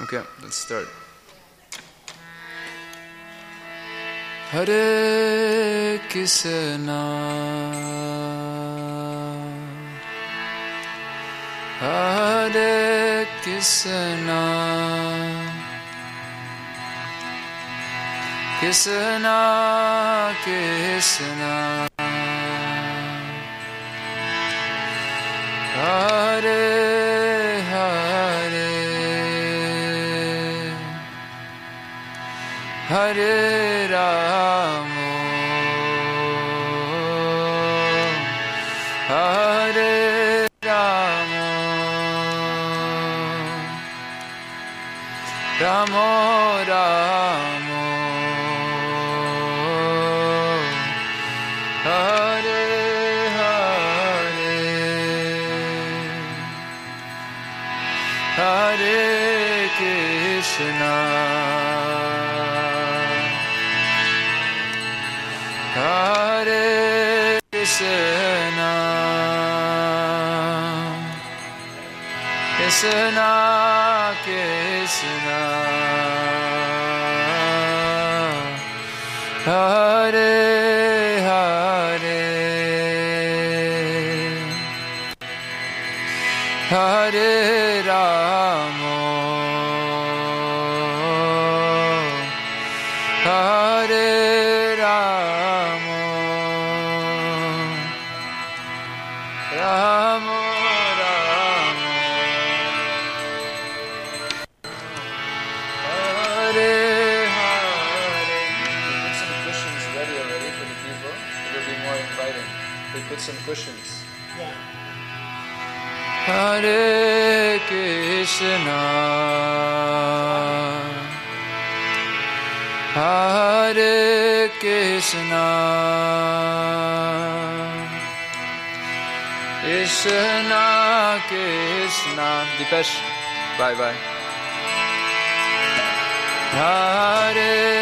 Okay, let's start. Hare Krishna Hare Krishna Krishna Krishna Hare Hare fish. Bye bye. Hare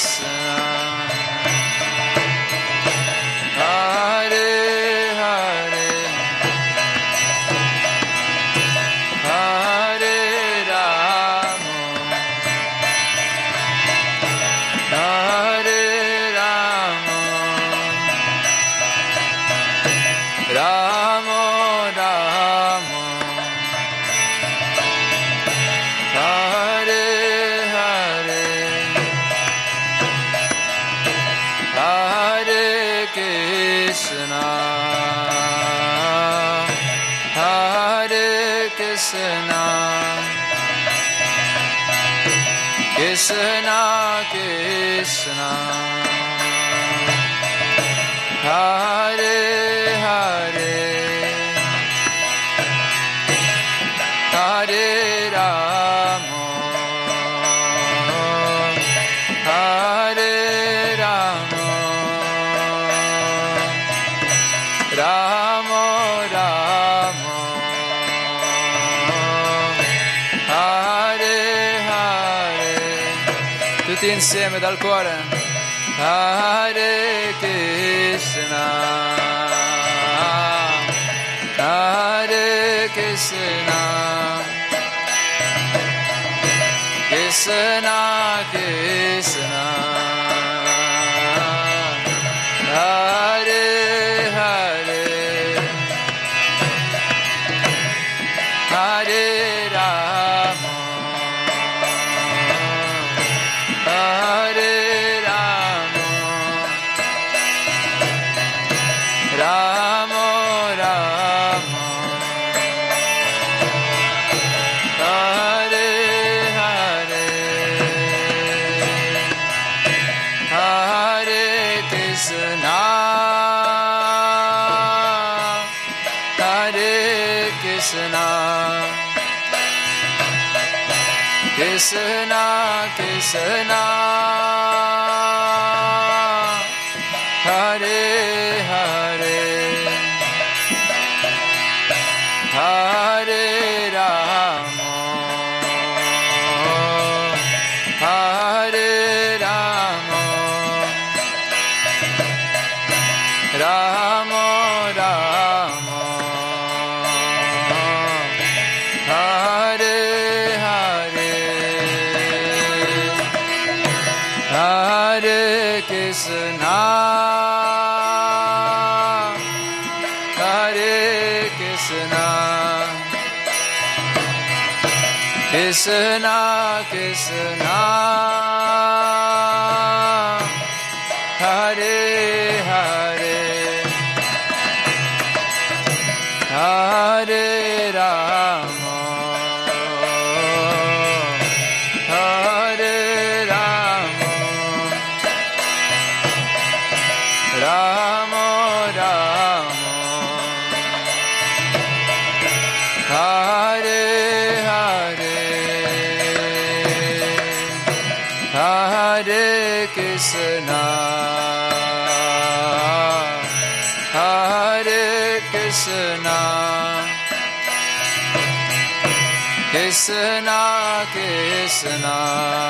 Sound. insieme dal cuore. Hare Krishna. Hare Krishna. Krishna Krishna. Sena.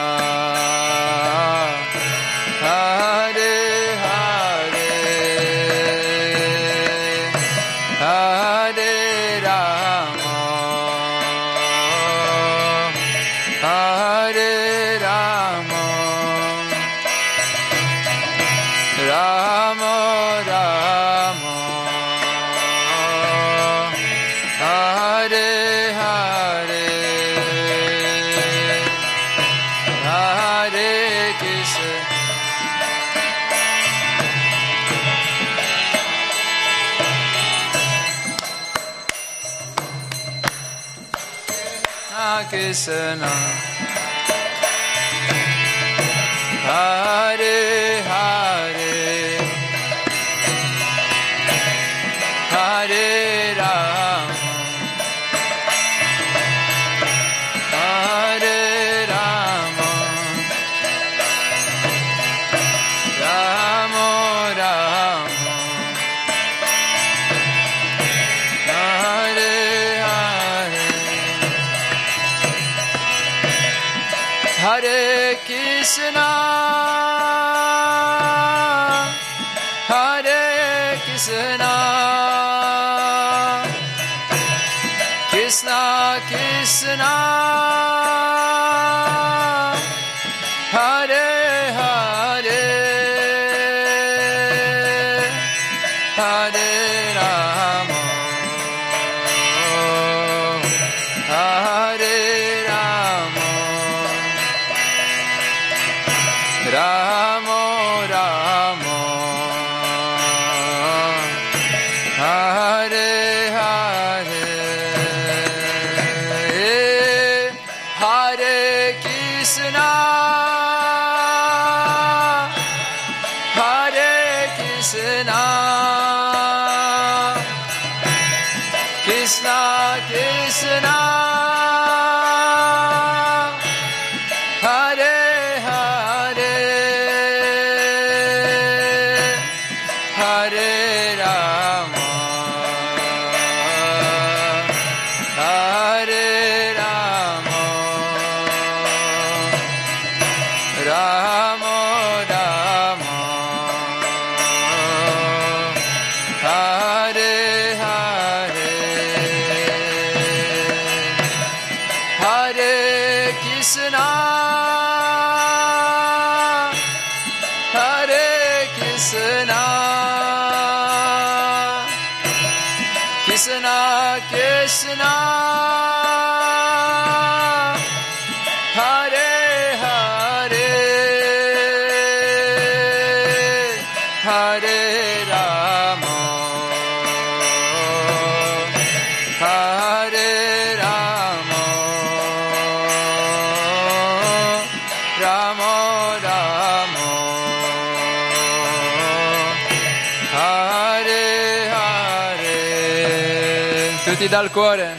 Dal cuore.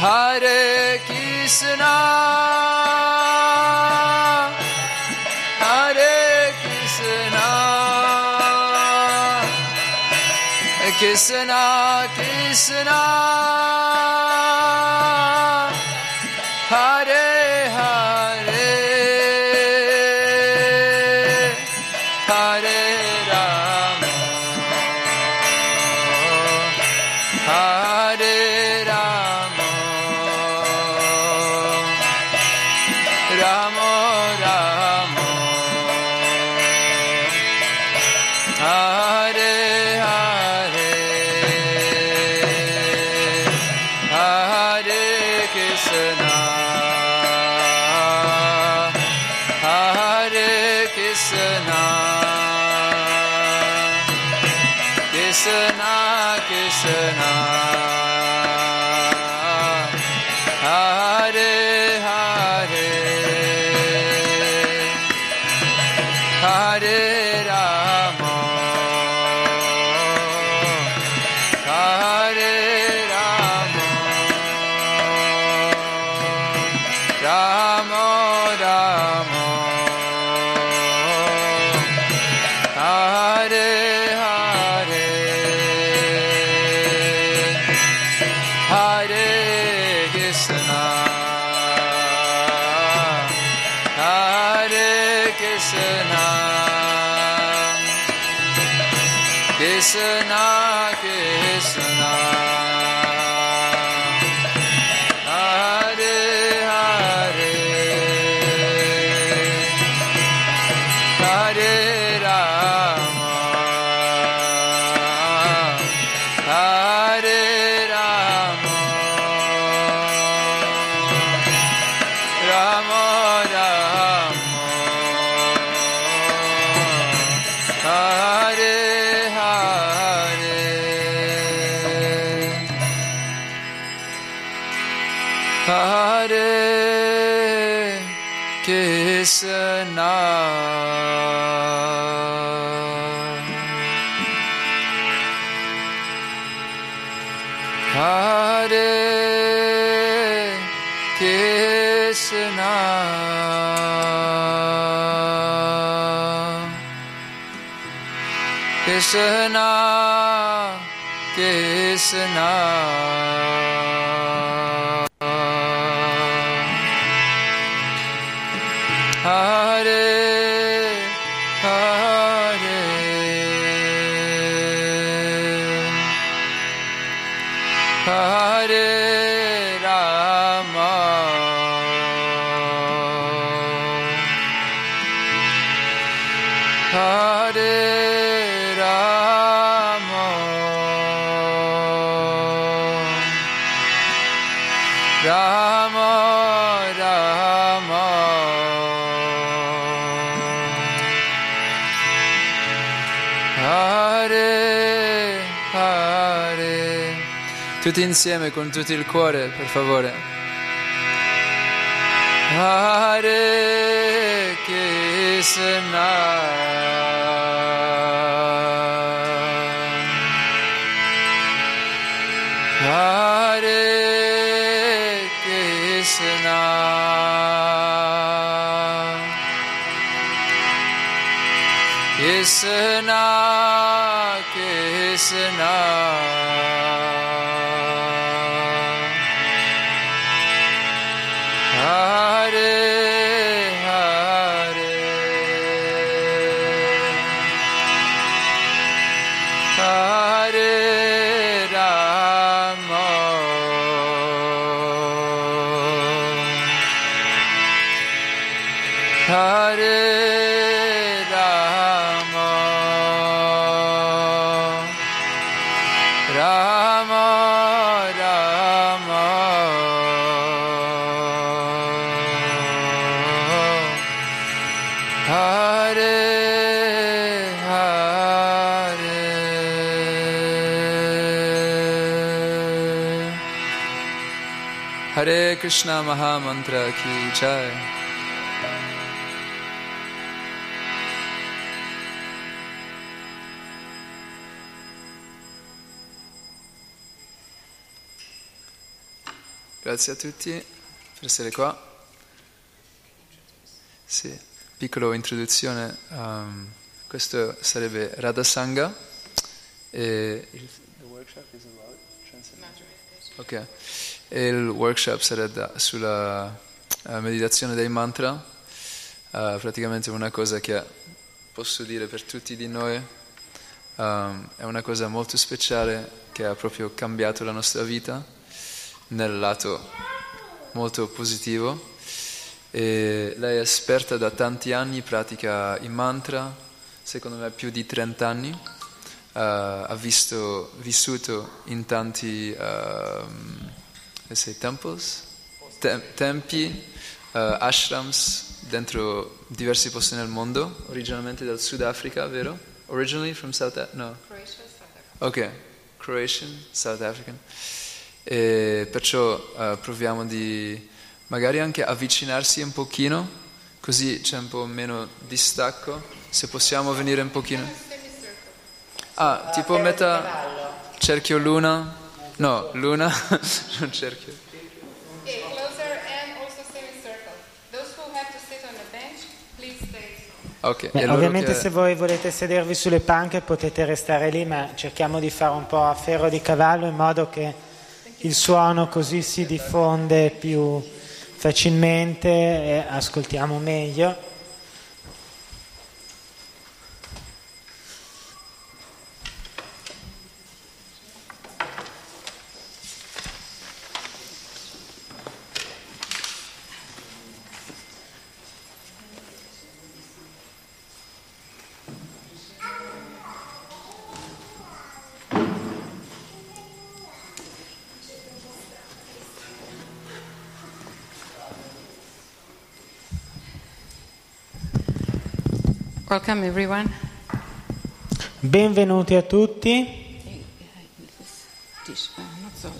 Hare Krishna. Hare Krishna. Krishna Krishna Krishna Tutti insieme con tutto il cuore, per favore. Hare Krishna Hare Krishna Krishna Krishna Krishna Mahamantra ki jai Grazie a tutti per essere qua. Sì, piccola introduzione. um, questo sarebbe Radha Sangha. E il, the workshop is about translation. Ok. E il workshop sarebbe sulla eh, meditazione dei mantra. Eh, praticamente una cosa che posso dire per tutti di noi. um, è una cosa molto speciale che ha proprio cambiato la nostra vita nel lato molto positivo. E lei è esperta da tanti anni, pratica i mantra, secondo me più di 30 anni, uh, ha visto, vissuto in tanti say, temples, Tem- tempi, uh, ashrams, dentro diversi posti nel mondo, originalmente dal Sudafrica, vero? Originally from South Africa? No. Ok, Croatian, South African. E perciò eh, proviamo di magari anche avvicinarsi un pochino, così c'è un po' meno distacco. Se possiamo venire un pochino. Ah, tipo metà cerchio luna? No, luna, non cerchio. Okay, closer and also semicircle. Those who have to sit on a bench, please stay. Ok, Beh, e loro ovviamente che- se voi volete sedervi sulle panche potete restare lì, ma cerchiamo di fare un po' a ferro di cavallo in modo che il suono così si diffonde più facilmente e ascoltiamo meglio. Welcome everyone. Benvenuti a tutti. So loud.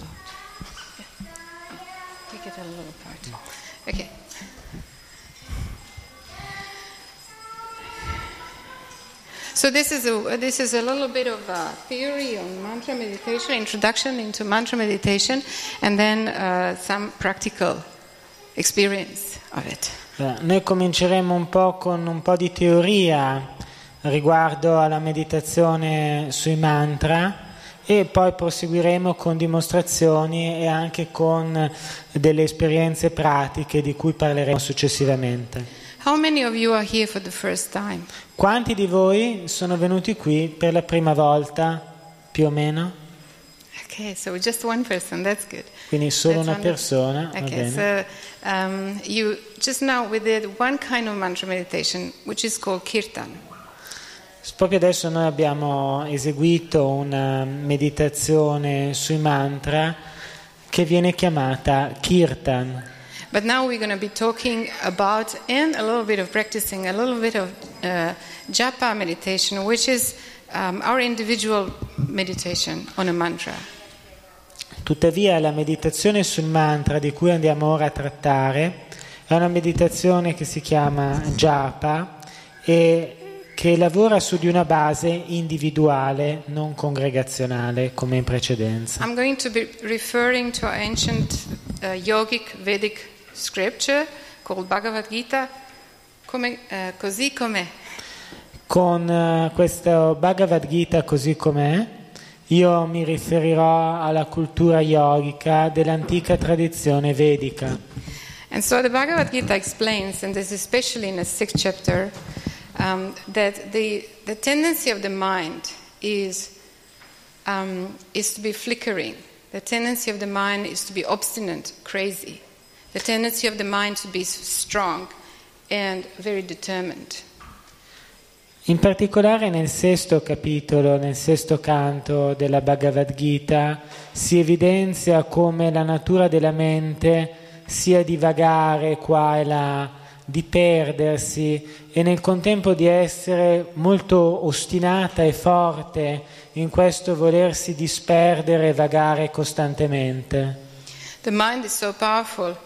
Take make it a little part. Okay. So this is a this is a little bit of a theory on mantra meditation, introduction into mantra meditation, and then uh, some practical experience Noi cominceremo un po' con un po' di teoria riguardo alla meditazione sui mantra e poi proseguiremo con dimostrazioni e anche con delle esperienze pratiche di cui parleremo successivamente. How many of you are here for the first time? Quanti di voi sono venuti qui per la prima volta, più o meno? Okay, so just one person. That's good. Quindi solo That's una persona, va Okay, bene. so um, you just now we did one kind of mantra meditation, which is called kirtan. Proprio adesso noi abbiamo eseguito una meditazione sui mantra che viene chiamata Kirtan. But now we're going to be talking about and a little bit of practicing a little bit of uh, japa meditation, which is um, our individual meditation on a mantra. Tuttavia la meditazione sul mantra di cui andiamo ora a trattare è una meditazione che si chiama japa e che lavora su di una base individuale, non congregazionale come in precedenza. I'm going to be referring to an ancient uh, yogic Vedic scripture called Bhagavad Gita, come, uh, così com'è. Con eh, questo Bhagavad Gita così com'è, io mi riferirò alla cultura yogica dell'antica tradizione vedica. And so the Bhagavad Gita explains, and this is especially in the sixth chapter, um, that the, the tendency of the mind is, um, is to be flickering. The tendency of the mind is to be obstinate, crazy. The tendency of the mind to be strong and very determined. In particolare nel sesto capitolo, nel sesto canto della Bhagavad Gita, si evidenzia come la natura della mente sia di vagare qua e là, di perdersi e nel contempo di essere molto ostinata e forte in questo volersi disperdere e vagare costantemente. The mind is so powerful.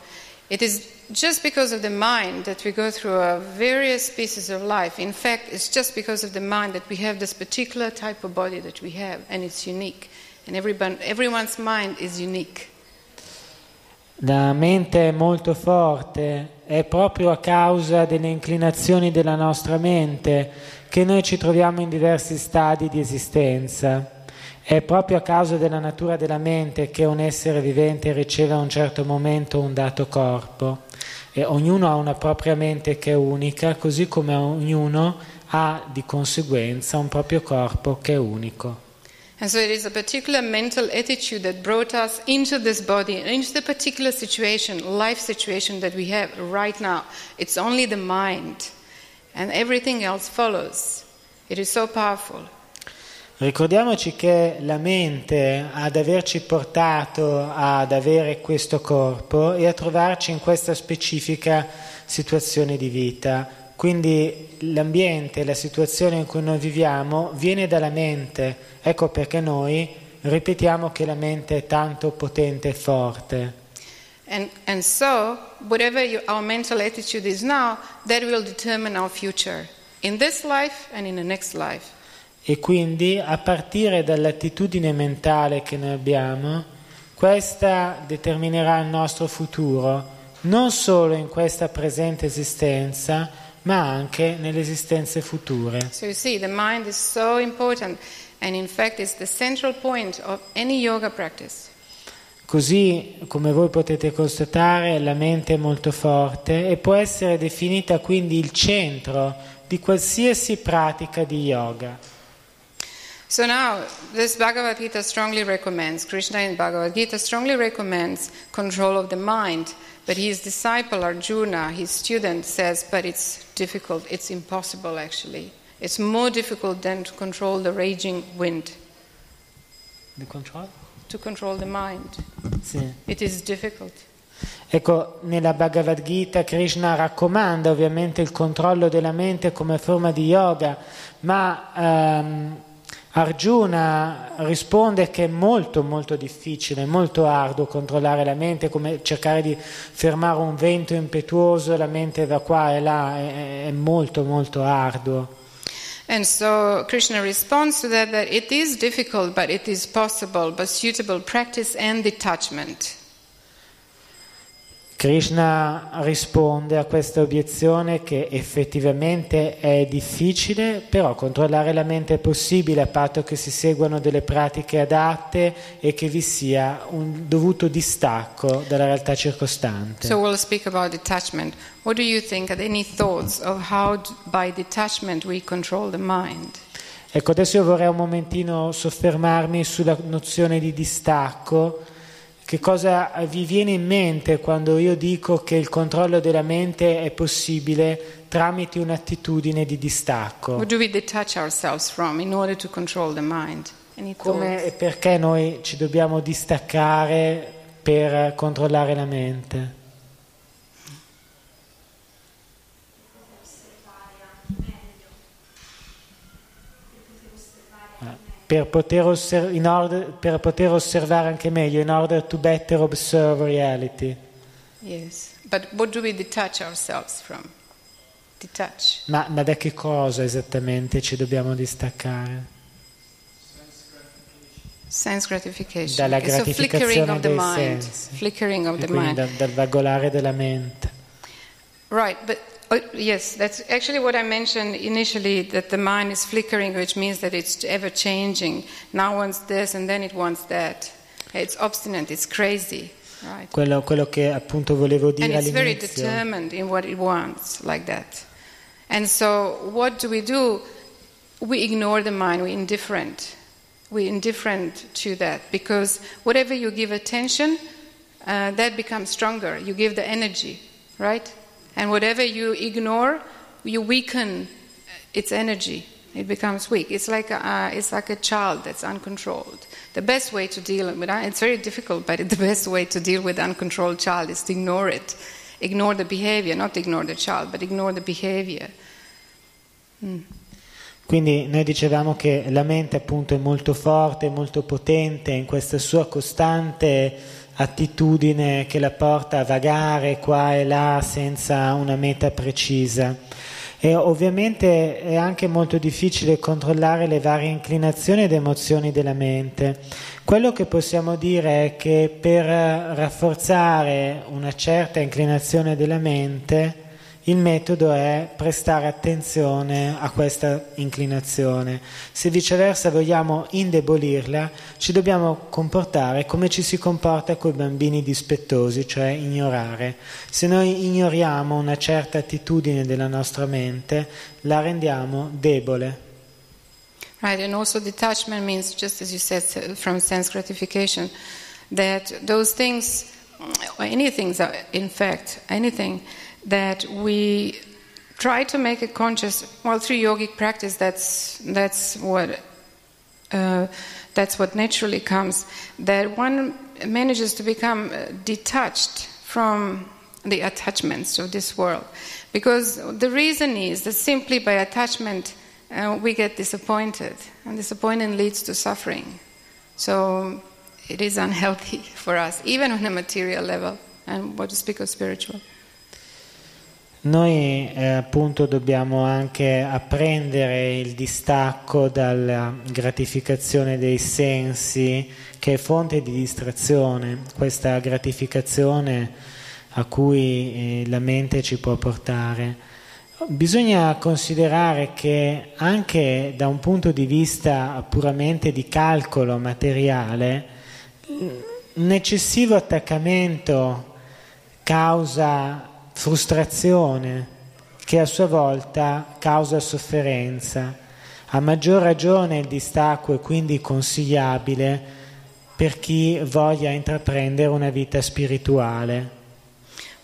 It is just because of the mind that we go through uh, various pieces of life. In fact, it's just because of the mind that we have this particular type of body that we have, and it's unique. And everyone, everyone's mind is unique. La mente è molto forte, è proprio a causa delle inclinazioni della nostra mente che noi ci troviamo in diversi stadi di esistenza. È proprio a causa della natura della mente che un essere vivente riceve a un certo momento un dato corpo. E ognuno ha una propria mente che è unica, così come ognuno ha di conseguenza un proprio corpo che è unico. And so it is a particular mental attitude that brought us into this body, into the particular situation, life situation that we have right now. It's only the mind, and everything else follows. It is so powerful. Ricordiamoci che la mente ad averci portato ad avere questo corpo e a trovarci in questa specifica situazione di vita. Quindi l'ambiente, la situazione in cui noi viviamo viene dalla mente. Ecco perché noi ripetiamo che la mente è tanto potente e forte. And, and so, whatever you, our mental attitude is now, that will determine our future in this life and in the next life. E quindi a partire dall'attitudine mentale che noi abbiamo, questa determinerà il nostro futuro, non solo in questa presente esistenza, ma anche nelle esistenze future. So, you see, the mind is so important, and in fact, it's the central point of any yoga practice. Così, come voi potete constatare, la mente è molto forte e può essere definita quindi il centro di qualsiasi pratica di yoga. So now, this Bhagavad Gita strongly recommends, Krishna in Bhagavad Gita strongly recommends control of the mind, but his disciple Arjuna, his student, says, but it's difficult, it's impossible actually. It's more difficult than to control the raging wind, The control? to control the mind. Sì. It is difficult. Ecco, nella Bhagavad Gita Krishna raccomanda ovviamente il controllo della mente come forma di yoga, ma ehm, Arjuna risponde che è molto molto difficile, molto arduo controllare la mente, come cercare di fermare un vento impetuoso, la mente va qua e là, è, è molto molto arduo. And so Krishna responds to that that it is difficult, but it is possible, but suitable practice and detachment. Krishna risponde a questa obiezione che effettivamente è difficile, però controllare la mente è possibile a patto che si seguano delle pratiche adatte e che vi sia un dovuto distacco dalla realtà circostante. So we'll speak about detachment. What do you think? Are there any thoughts of how by detachment we control the mind? Ecco, adesso io vorrei un momentino soffermarmi sulla nozione di distacco che cosa vi viene in mente quando io dico che il controllo della mente è possibile tramite un'attitudine di distacco? What do we detach ourselves from in order to control the mind? Any Come e perché noi ci dobbiamo distaccare per controllare la mente? Per poter, order- per poter osservare anche meglio, in order to better observe reality. Yes. But what do we detach ourselves from? Detach. Ma, ma da che cosa esattamente ci dobbiamo distaccare? Sense gratification. Dalla Okay, so gratificazione the dei sensi. Flickering of the quindi mind. da- dal vagolare della mente. Right, but uh, yes, that's actually what I mentioned initially that the mind is flickering, which means that it's ever changing. Now wants this and then it wants that. It's obstinate, it's crazy, right? Quello, quello che appunto volevo And dire it's very determined in what it wants, like that. And so, what do we do? We ignore the mind, we're indifferent. We're indifferent to that because whatever you give attention, uh, that becomes stronger. You give the energy, right? And whatever you ignore, you weaken its energy. It becomes weak. It's like a, uh, it's like a child that's uncontrolled. The best way to deal with it's very difficult, but the best way to deal with uncontrolled child is to ignore it, ignore the behavior, not ignore the child, but ignore the behavior. Quindi noi dicevamo che la mente appunto è molto forte, molto potente in questa sua costante attitudine che la porta a vagare qua e là senza una meta precisa. E ovviamente è anche molto difficile controllare le varie inclinazioni ed emozioni della mente. Quello che possiamo dire è che per rafforzare una certa inclinazione della mente, il metodo è prestare attenzione a questa inclinazione. Se viceversa vogliamo indebolirla, ci dobbiamo comportare come ci si comporta con i bambini dispettosi, cioè ignorare. Se noi ignoriamo una certa attitudine della nostra mente, la rendiamo debole. Right, and also detachment means, just as you said, from sense gratification, that those things, anything, in fact, anything that we try to make it conscious, well, through yogic practice, that's that's what uh, that's what naturally comes. That one manages to become uh, detached from the attachments of this world, because the reason is that simply by attachment uh, we get disappointed, and disappointment leads to suffering. So it is unhealthy for us, even on a material level, and what to speak of spiritual. Noi eh, appunto dobbiamo anche apprendere il distacco dalla gratificazione dei sensi che è fonte di distrazione, questa gratificazione a cui eh, la mente ci può portare. Bisogna considerare che anche da un punto di vista puramente di calcolo materiale, un eccessivo attaccamento causa frustrazione che a sua volta causa sofferenza. A maggior ragione il distacco è quindi consigliabile per chi voglia intraprendere una vita spirituale.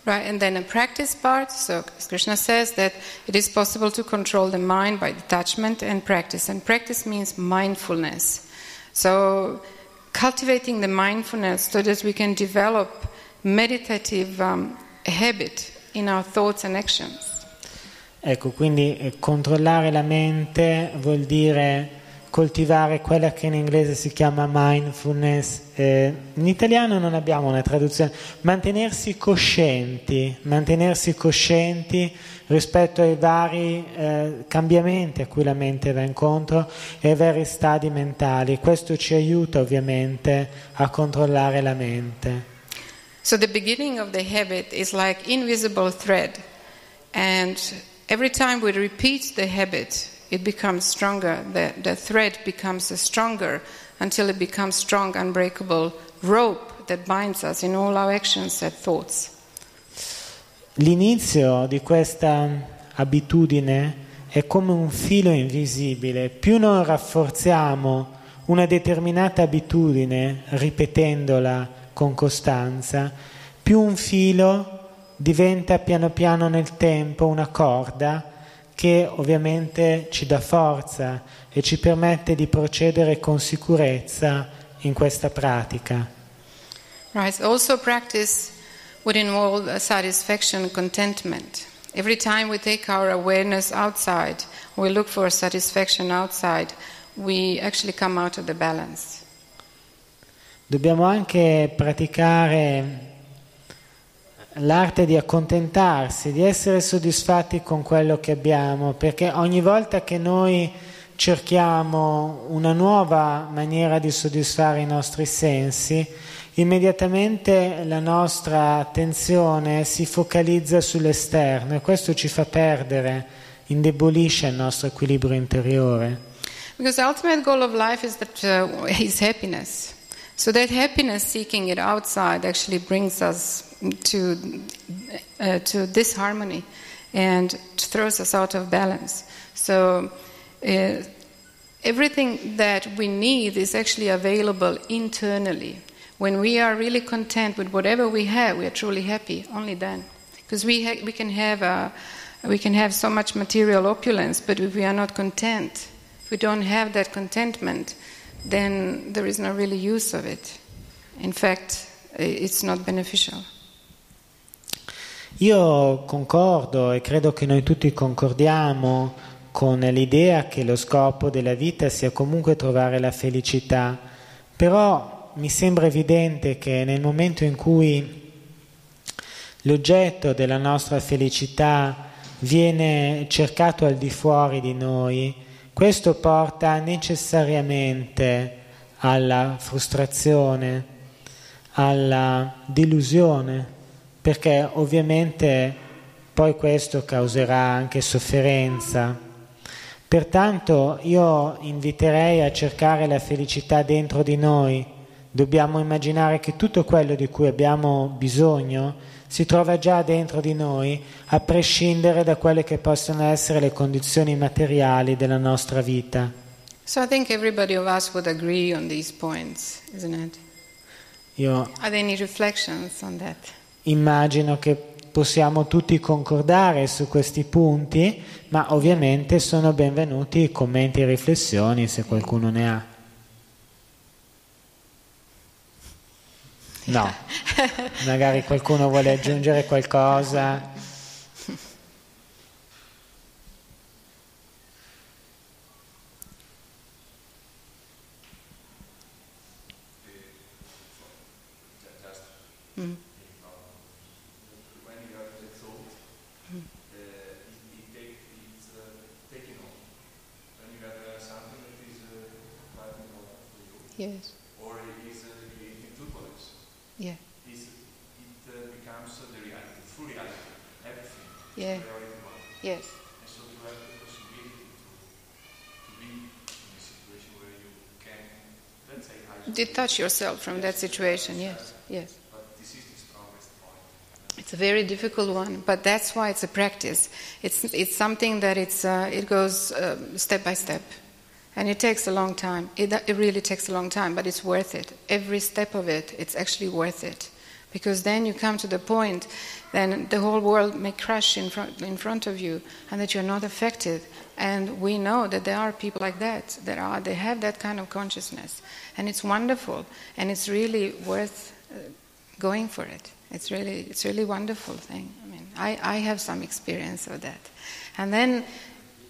Right, and then a practice part. So Krishna says that it is possible to control the mind by detachment and practice. And practice means mindfulness. So cultivating the mindfulness so that we can develop meditative um, habit in our thoughts and actions. Ecco, quindi eh, controllare la mente vuol dire coltivare quella che in inglese si chiama mindfulness. Eh, in italiano non abbiamo una traduzione. Mantenersi coscienti, mantenersi coscienti rispetto ai vari eh, cambiamenti a cui la mente va incontro e ai vari stadi mentali. Questo ci aiuta ovviamente a controllare la mente. So the beginning of the habit is like invisible thread and every time we repeat the habit it becomes stronger the, the thread becomes stronger until it becomes strong unbreakable rope that binds us in all our actions and thoughts. L'inizio di questa abitudine è come un filo invisibile. Più noi rafforziamo una determinata abitudine ripetendola con costanza, più un filo diventa piano piano nel tempo una corda che ovviamente ci dà forza e ci permette di procedere con sicurezza in questa pratica. Right, also practice would involve satisfaction contentment. Every time we take our awareness outside, we look for satisfaction outside, we actually come out of the balance. Dobbiamo anche praticare l'arte di accontentarsi, di essere soddisfatti con quello che abbiamo, perché ogni volta che noi cerchiamo una nuova maniera di soddisfare i nostri sensi, immediatamente la nostra attenzione si focalizza sull'esterno e questo ci fa perdere, indebolisce il nostro equilibrio interiore. Because the ultimate goal of life is, that, uh, is happiness. So that happiness, seeking it outside, actually brings us to, uh, to disharmony and throws us out of balance. So uh, everything that we need is actually available internally. When we are really content with whatever we have, we are truly happy. Only then, because we ha- we can have a, we can have so much material opulence, but if we are not content, if we don't have that contentment, then there is no really use of it. In fact, it's not beneficial. Io concordo e credo che noi tutti concordiamo con l'idea che lo scopo della vita sia comunque trovare la felicità, però mi sembra evidente che nel momento in cui l'oggetto della nostra felicità viene cercato al di fuori di noi, questo porta necessariamente alla frustrazione, alla delusione, perché ovviamente poi questo causerà anche sofferenza. Pertanto io inviterei a cercare la felicità dentro di noi. Dobbiamo immaginare che tutto quello di cui abbiamo bisogno si trova già dentro di noi, a prescindere da quelle che possono essere le condizioni materiali della nostra vita. So I think everybody of us would agree on these points, isn't it? Io Are there any reflections on that? immagino che possiamo tutti concordare su questi punti, ma ovviamente sono benvenuti commenti e riflessioni se qualcuno ne ha. No, magari qualcuno vuole aggiungere qualcosa. Mm. when Yeah. Yes. And so to have the possibility to, to be in a situation where you can, let's say, Detach yourself from that situation. Yes. Yes. but this is the strongest point. It's a very difficult one, but that's why it's a practice. It's it's something that it's uh, it goes um, step by step, and it takes a long time. It it really takes a long time, but it's worth it. Every step of it, it's actually worth it, because then you come to the point, then the whole world may crash in front in front of you, and that you're not affected. And we know that there are people like that. That are they have that kind of consciousness, and it's wonderful, and it's really worth uh, going for it. It's really, it's really wonderful thing. I mean, I, I have some experience of that. And then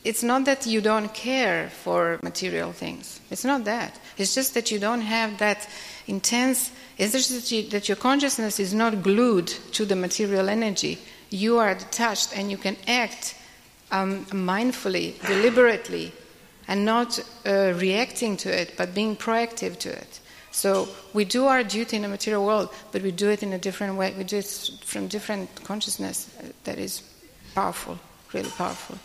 it's not that you don't care for material things. It's not that. It's just that you don't have that intense. Just that, you, that your consciousness is not glued to the material energy. You are detached and you can act um, mindfully, deliberately, and not uh, reacting to it, but being proactive to it. So we do our duty in the material world, but we do it in a different way. We do it from different consciousness that is powerful, really powerful.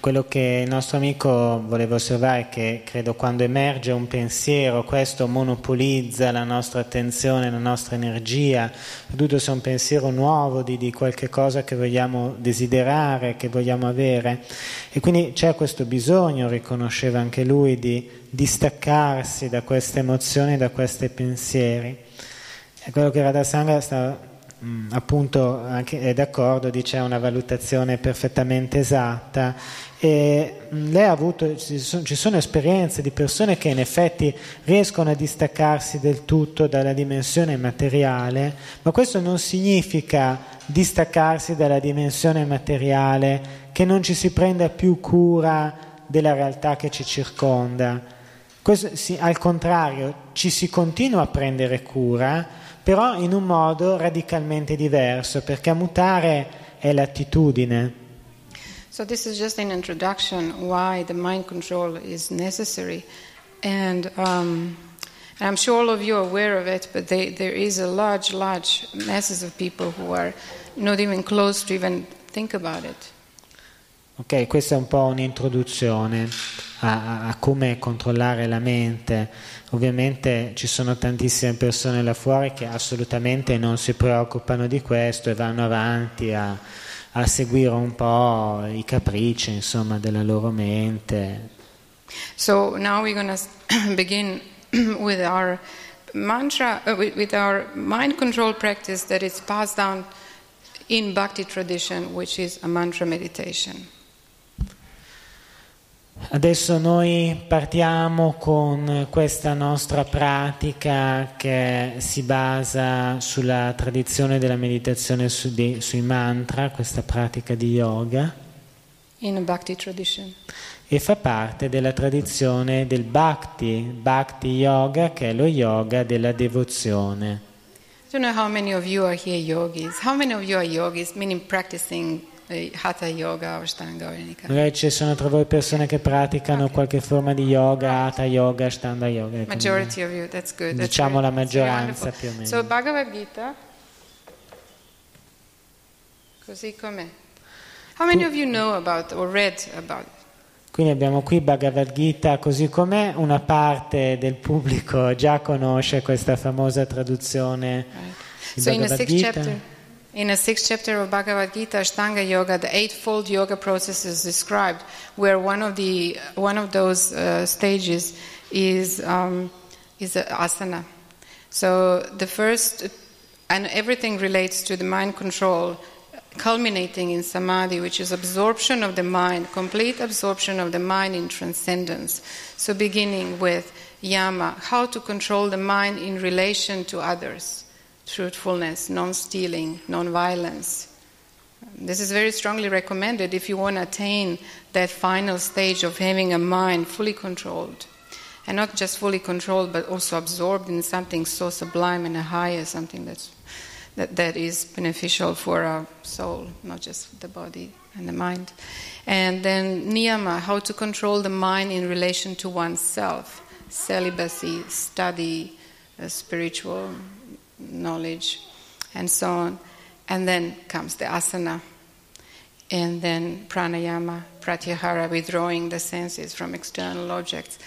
Quello che il nostro amico voleva osservare è che credo quando emerge un pensiero, questo monopolizza la nostra attenzione, la nostra energia, soprattutto se è un pensiero nuovo di, di qualche cosa che vogliamo desiderare, che vogliamo avere. E quindi c'è questo bisogno, riconosceva anche lui, di distaccarsi da queste emozioni, da questi pensieri. E quello che Radhasanga sta Mm, appunto anche, è d'accordo, dice una valutazione perfettamente esatta e mm, lei ha avuto, ci sono, ci sono, esperienze di persone che in effetti riescono a distaccarsi del tutto dalla dimensione materiale, ma questo non significa distaccarsi dalla dimensione materiale che non ci si prenda più cura della realtà che ci circonda. Questo, sì, al contrario, ci si continua a prendere cura, però in un modo radicalmente diverso, perché mutare è l'attitudine. So this is just an introduction why the mind control is necessary, and um, I'm sure all of you are aware of it. But they, there is a large, large masses of people who are not even close to even think about it. Ok, questa è un po' un'introduzione a, a, come controllare la mente. Ovviamente ci sono tantissime persone là fuori che assolutamente non si preoccupano di questo e vanno avanti a, a seguire un po' i capricci insomma, della loro mente. So now we're going to begin with our mantra, uh, with, with our mind control practice that is passed down in Bhakti tradition, which is a mantra meditation. Adesso noi partiamo con questa nostra pratica che si basa sulla tradizione della meditazione su di, sui mantra, questa pratica di yoga. E fa parte della tradizione del Bhakti, Bhakti Yoga, che è lo yoga della devozione. I don't know how many of you are here yogis. How many of you are yogis, meaning practicing Hatha yoga o Ashtanga Yoga. Magari ci sono tra voi persone che praticano okay. qualche forma di yoga, Hatha Yoga, Ashtanga Yoga. Majority of you, that's good. That's diciamo la maggioranza più o meno. So Bhagavad Gita, così com'è. How many of you know about or read about it? Quindi abbiamo qui Bhagavad Gita così com'è, una parte del pubblico già conosce questa famosa traduzione right. di so Bhagavad Gita. Chapter, In the sixth chapter of Bhagavad Gita, Ashtanga Yoga, the eightfold yoga process is described, where one of the one of those uh, stages is um, is asana. So the first, and everything relates to the mind control, culminating in samadhi, which is absorption of the mind, complete absorption of the mind in transcendence. So beginning with yama, how to control the mind in relation to others truthfulness, non stealing, non violence. This is very strongly recommended if you want to attain that final stage of having a mind fully controlled. And not just fully controlled, but also absorbed in something so sublime and higher, something that's, that, that is beneficial for our soul, not just the body and the mind. And then niyama, how to control the mind in relation to oneself, celibacy, study, uh, spiritual knowledge, and so on. And then comes the asana, and then pranayama, pratyahara, withdrawing the senses from external objects.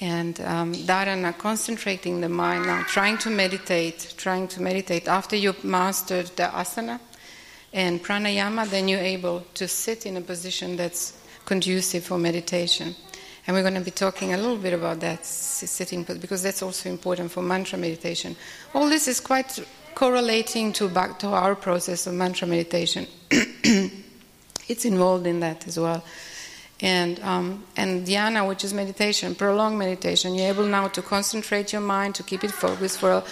And um, dharana, concentrating the mind now, trying to meditate, trying to meditate. After you've mastered the asana and pranayama, then you're able to sit in a position that's conducive for meditation. And we're going to be talking a little bit about that sitting, because that's also important for mantra meditation. All this is quite correlating to back to our process of mantra meditation. it's involved in that as well. And, um, and dhyana, which is meditation, prolonged meditation, you're able now to concentrate your mind, to keep it focused for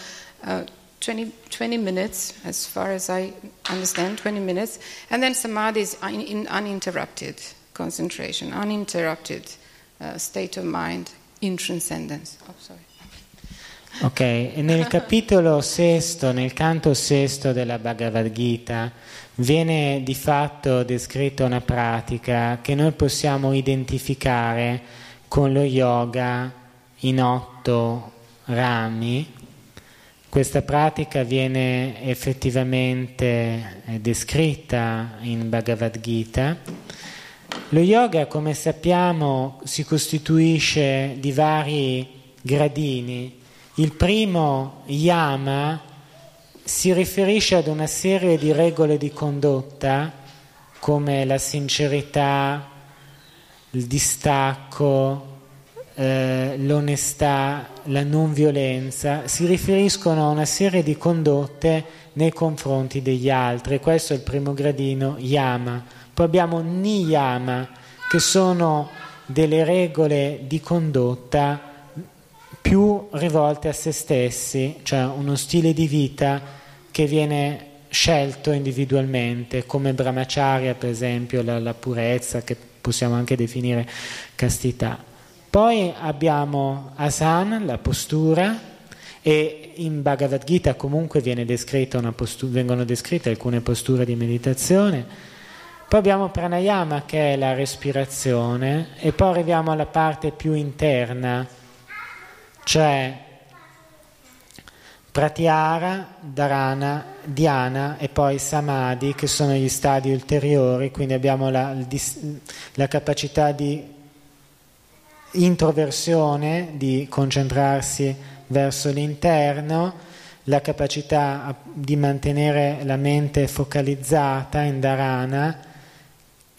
uh, 20, 20 minutes, as far as I understand, 20 minutes. And then samadhi is un, in, uninterrupted concentration, uninterrupted uh, state of mind in transcendence. Oh. Ok, nel capitolo sesto, nel canto sesto della Bhagavad Gita, viene di fatto descritta una pratica che noi possiamo identificare con lo yoga in otto rami. Questa pratica viene effettivamente eh, descritta in Bhagavad Gita. Lo yoga, come sappiamo, si costituisce di vari gradini il primo yama si riferisce ad una serie di regole di condotta come la sincerità, il distacco, eh, l'onestà, la non violenza, si riferiscono a una serie di condotte nei confronti degli altri. Questo è il primo gradino yama. Poi abbiamo niyama, che sono delle regole di condotta più rivolte a se stessi, cioè uno stile di vita che viene scelto individualmente, come brahmacharya per esempio, la, la purezza che possiamo anche definire castità. Poi abbiamo asana, la postura, e in Bhagavad Gita comunque postura, vengono descritte alcune posture di meditazione. Poi abbiamo pranayama che è la respirazione e poi arriviamo alla parte più interna cioè Pratyahara, Dharana, Dhyana e poi Samadhi che sono gli stadi ulteriori, quindi abbiamo la, la capacità di introversione, di concentrarsi verso l'interno, la capacità di mantenere la mente focalizzata in Dharana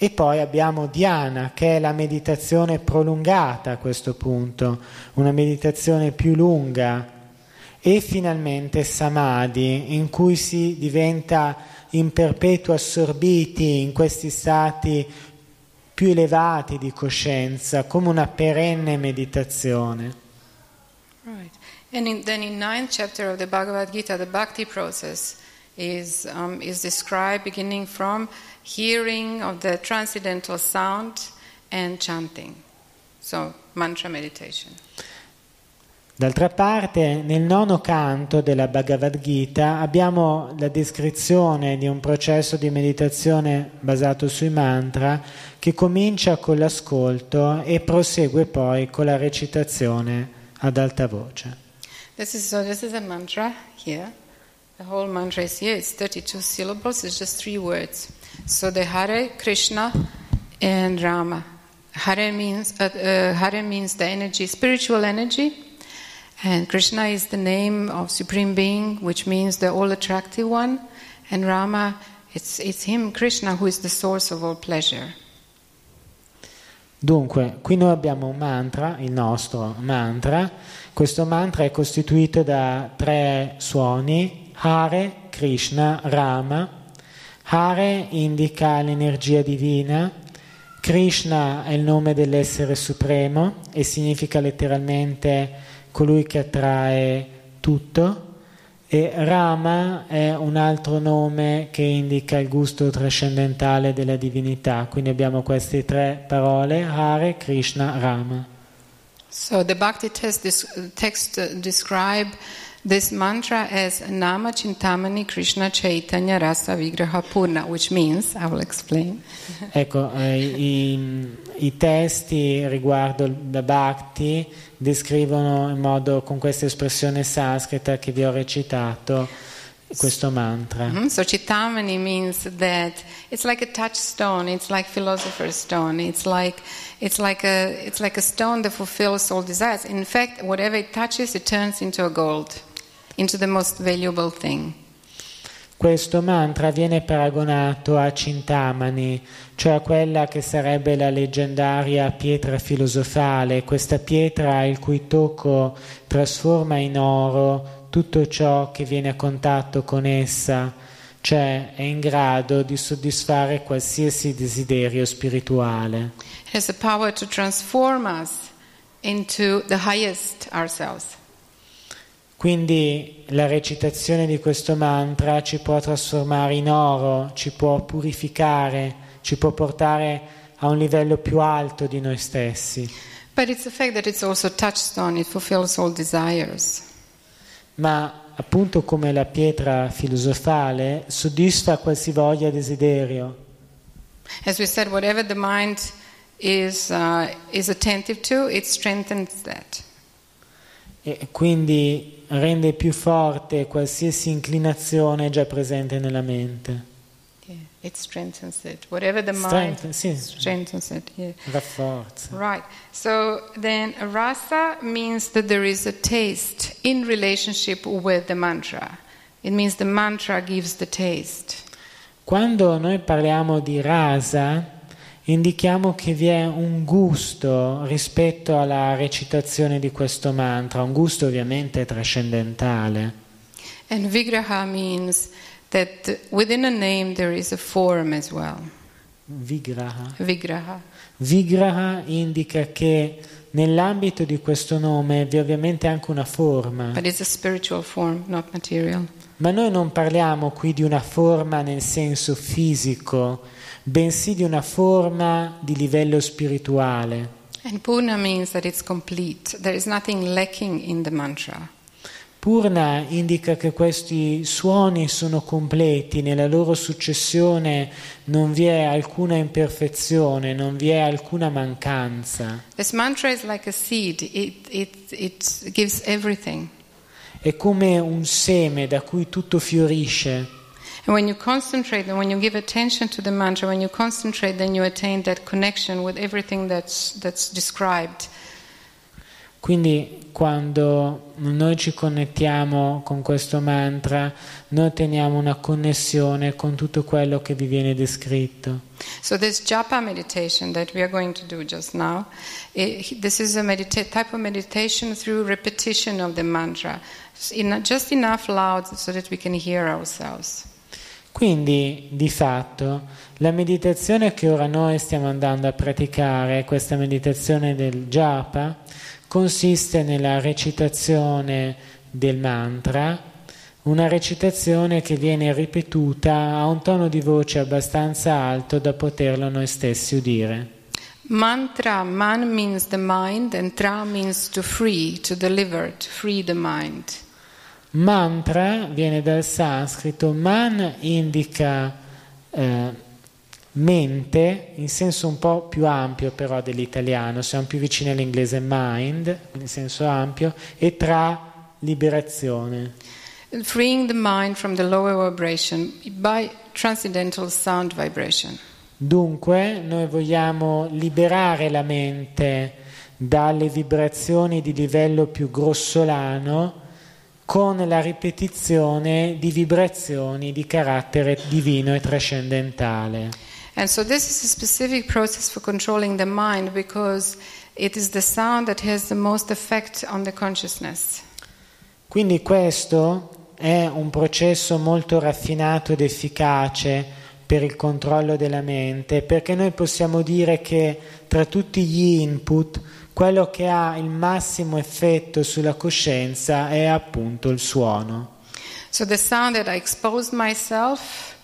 e poi abbiamo Dhyana, che è la meditazione prolungata a questo punto, una meditazione più lunga. E finalmente Samadhi, in cui si diventa in perpetuo assorbiti in questi stati più elevati di coscienza, come una perenne meditazione. Right. And in, then in ninth chapter of the Bhagavad Gita, the bhakti process is, um, is described beginning from hearing of the transcendental sound and chanting. So, mantra meditation. D'altra parte, nel nono canto della Bhagavad Gita abbiamo la descrizione di un processo di meditazione basato sui mantra che comincia con l'ascolto e prosegue poi con la recitazione ad alta voce. This is, so this is a mantra here. The whole mantra is here. It's 32 syllables. It's just three words. So the Hare, Krishna, and Rama. Hare means uh, uh, Hare means the energy, spiritual energy, and Krishna is the name of Supreme Being, which means the all-attractive one, and Rama, it's, it's him, Krishna, who is the source of all pleasure. Dunque, qui noi abbiamo un mantra, il nostro mantra. Questo mantra è costituito da tre suoni, Hare, Krishna, Rama Hare indica l'energia divina, Krishna è il nome dell'essere supremo e significa letteralmente colui che attrae tutto e Rama è un altro nome che indica il gusto trascendentale della divinità. Quindi abbiamo queste tre parole, Hare, Krishna, Rama. So the Bhakti text, text describe this mantra as Nama Chintamani Krishna Chaitanya Rasa Vigraha Purna, which means, I will explain. ecco, eh, i, i, testi riguardo la Bhakti descrivono in modo, con questa espressione sanscrita che vi ho recitato, questo mantra. Mm-hmm. So Chitamani means that it's like a touchstone, it's like philosopher's stone, it's like it's like a it's like a stone that fulfills all desires. In fact, whatever it touches, it turns into a gold into the most valuable thing. Questo mantra viene paragonato a Cintamani, cioè a quella che sarebbe la leggendaria pietra filosofale, questa pietra il cui tocco trasforma in oro tutto ciò che viene a contatto con essa, cioè è in grado di soddisfare qualsiasi desiderio spirituale. It has the power to transform us into the highest ourselves. Quindi la recitazione di questo mantra ci può trasformare in oro, ci può purificare, ci può portare a un livello più alto di noi stessi. Ma appunto come la pietra filosofale soddisfa qualsivoglia desiderio. As we said, whatever the mind is, uh, is attentive to, it strengthens that. E quindi rende più forte qualsiasi inclinazione già presente nella mente. Yeah, it strengthens it. Whatever the mind Strength, sì, strengthens it. Yeah. rafforza. Right. So then rasa means that there is a taste in relationship with the mantra. It means the mantra gives the taste. Quando noi parliamo di rasa, indichiamo che vi è un gusto rispetto alla recitazione di questo mantra, un gusto ovviamente trascendentale. And vigraha means that within a name there is a form as well. Vigraha. Vigraha. Vigraha indica che nell'ambito di questo nome vi è ovviamente anche una forma, But it's a spiritual form, not material. ma noi non parliamo qui di una forma nel senso fisico, bensì di una forma di livello spirituale. And purna means that it's complete. There is nothing lacking in the mantra. Purna indica che questi suoni sono completi, nella loro successione non vi è alcuna imperfezione, non vi è alcuna mancanza. This mantra is like a seed, it, it, it gives everything. È come un seme da cui tutto fiorisce. And when you concentrate, and when you give attention to the mantra, when you concentrate, then you attain that connection with everything that's, that's described. Quindi quando noi ci connettiamo con questo mantra, noi otteniamo una connessione con tutto quello che vi viene descritto. So this japa meditation that we are going to do just now, eh, it, this is a medita- type of meditation through repetition of the mantra, in, just enough loud so that we can hear ourselves. Quindi, di fatto, la meditazione che ora noi stiamo andando a praticare, questa meditazione del japa, consiste nella recitazione del mantra, una recitazione che viene ripetuta a un tono di voce abbastanza alto da poterlo noi stessi udire. Mantra, man means the mind, and tra means to free, to deliver, to free the mind. Mantra viene dal sanscrito, man indica eh, mente in senso un po' più ampio però dell'italiano, siamo più vicini all'inglese mind, in senso ampio, e tra liberazione. Freeing the mind from the lower vibration by transcendental sound vibration. Dunque noi vogliamo liberare la mente dalle vibrazioni di livello più grossolano con la ripetizione di vibrazioni di carattere divino e trascendentale. And so this is a specific process for controlling the mind because it is the sound that has the most effect on the consciousness. Quindi questo è un processo molto raffinato ed efficace per il controllo della mente, perché noi possiamo dire che tra tutti gli input quello che ha il massimo effetto sulla coscienza è appunto il suono. So the sound that I expose myself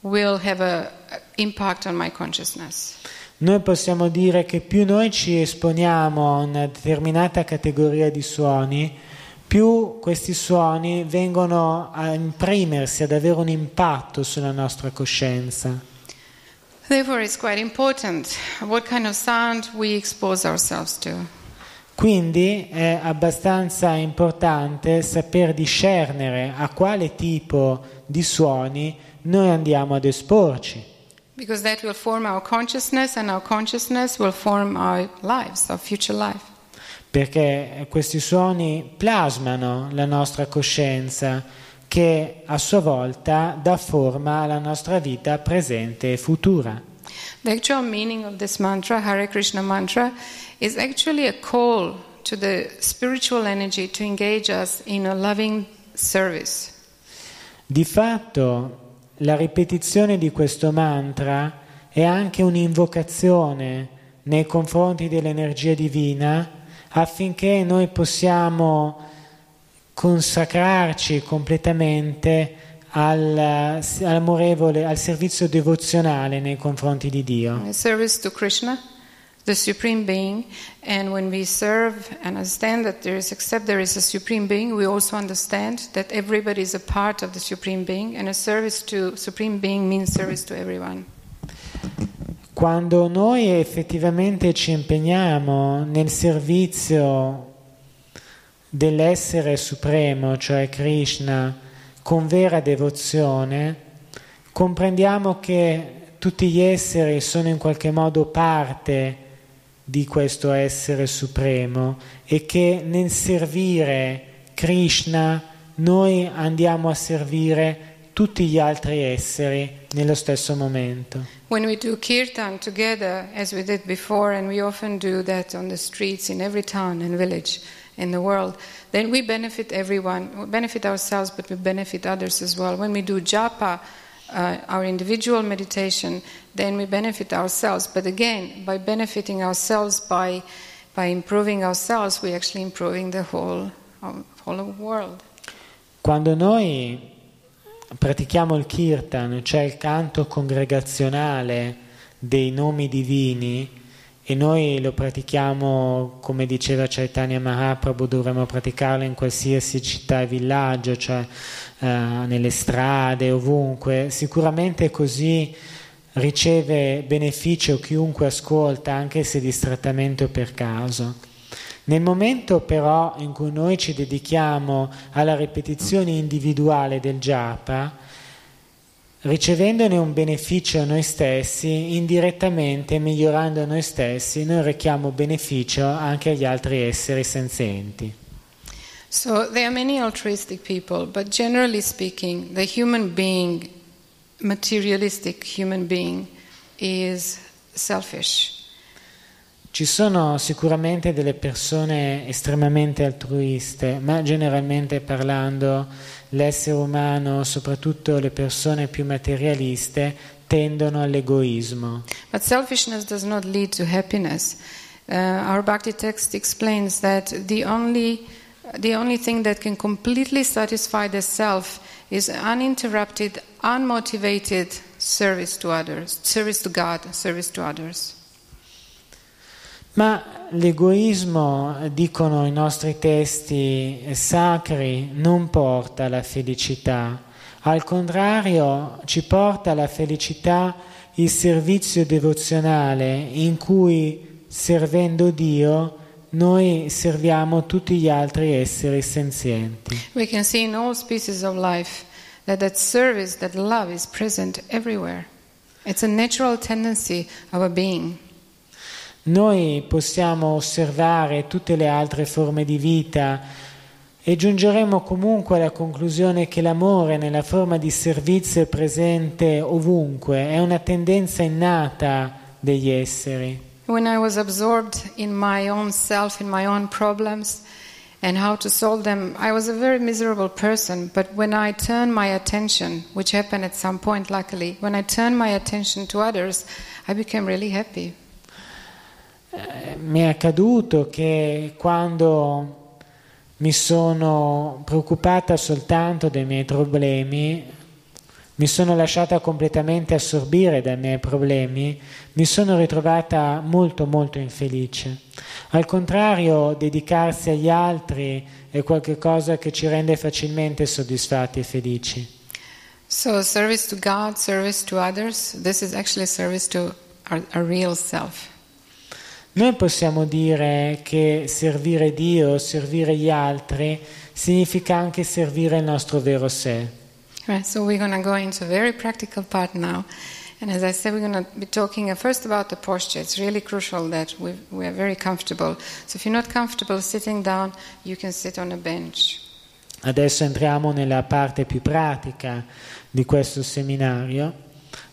will have an impact on my consciousness. Noi possiamo dire che più noi ci esponiamo a una determinata categoria di suoni, più questi suoni vengono a imprimersi, ad avere un impatto sulla nostra coscienza. Therefore, it's quite important what kind of sound we expose ourselves to. Quindi è abbastanza importante saper discernere a quale tipo di suoni noi andiamo ad esporci, Because that will form our consciousness, and our consciousness will form our lives, our future life. Perché questi suoni plasmano la nostra coscienza che a sua volta dà forma alla nostra vita presente e futura. The actual meaning of this mantra, Hare Krishna mantra, is actually a call to the spiritual energy to engage us in a loving service. Di fatto la ripetizione di questo mantra è anche un'invocazione nei confronti dell'energia divina affinché noi possiamo consacrarci completamente al, all'amorevole, al servizio devozionale nei confronti di Dio. Service to Krishna, the Supreme Being, and when we serve and understand that there is, except there is a Supreme Being, we also understand that everybody is a part of the Supreme Being, and a service to Supreme Being means service to everyone. Quando noi effettivamente ci impegniamo nel servizio dell'essere supremo, cioè Krishna, con vera devozione, comprendiamo che tutti gli esseri sono in qualche modo parte di questo essere supremo e che nel servire Krishna noi andiamo a servire tutti gli altri esseri nello stesso momento. When we do kirtan together, as we did before, and we often do that on the streets in every town and village in the world, then we benefit everyone. We benefit ourselves, but we benefit others as well. When we do japa, uh, our individual meditation, then we benefit ourselves. But again, by benefiting ourselves, by, by improving ourselves, we're actually improving the whole, um, whole world. Quando noi pratichiamo il kirtan, cioè il canto congregazionale dei nomi divini, e noi lo pratichiamo, come diceva Chaitanya Mahaprabhu, dovremmo praticarlo in qualsiasi città e villaggio, cioè eh, nelle strade, ovunque. Sicuramente così riceve beneficio chiunque ascolta, anche se distrattamente o per caso. Nel momento però in cui noi ci dedichiamo alla ripetizione individuale del japa, ricevendone un beneficio a noi stessi, indirettamente migliorando noi stessi, noi rechiamo beneficio anche agli altri esseri senzienti. So there are many altruistic people, but generally speaking, the human being, materialistic human being, is selfish. Ci sono sicuramente delle persone estremamente altruiste, ma generalmente parlando l'essere umano, soprattutto le persone più materialiste, tendono all'egoismo. But selfishness does not lead to happiness. Uh, our Bhakti text explains that the only, the only thing that can completely satisfy the self is uninterrupted, unmotivated service to others, service to God, service to others. Ma l'egoismo, dicono i nostri testi sacri, non porta alla felicità. Al contrario, ci porta alla felicità il servizio devozionale in cui, servendo Dio, noi serviamo tutti gli altri esseri senzienti. We can see in all species of life that that service, that love is present everywhere. It's a natural tendency of a being. Noi possiamo osservare tutte le altre forme di vita e giungeremo comunque alla conclusione che l'amore nella forma di servizio è presente ovunque, è una tendenza innata degli esseri. When I was absorbed in my own self, in my own problems, and how to solve them, I was a very miserable person. But when I turned my attention, which happened at some point, luckily, when I turned my attention to others, I became really happy. Mi è accaduto che quando mi sono preoccupata soltanto dei miei problemi, mi sono lasciata completamente assorbire dai miei problemi, mi sono ritrovata molto molto infelice. Al contrario, dedicarsi agli altri è qualcosa che ci rende facilmente soddisfatti e felici. So, service to God, service to others, this is actually service to our, our real self. Noi possiamo dire che servire Dio, servire gli altri, significa anche servire il nostro vero sé. Right, so we're going to go into a very practical part now. And as I said, we're going to be talking first about the posture. It's really crucial that we, we are very comfortable. So if you're not comfortable sitting down, you can sit on a bench. Adesso entriamo nella parte più pratica di questo seminario.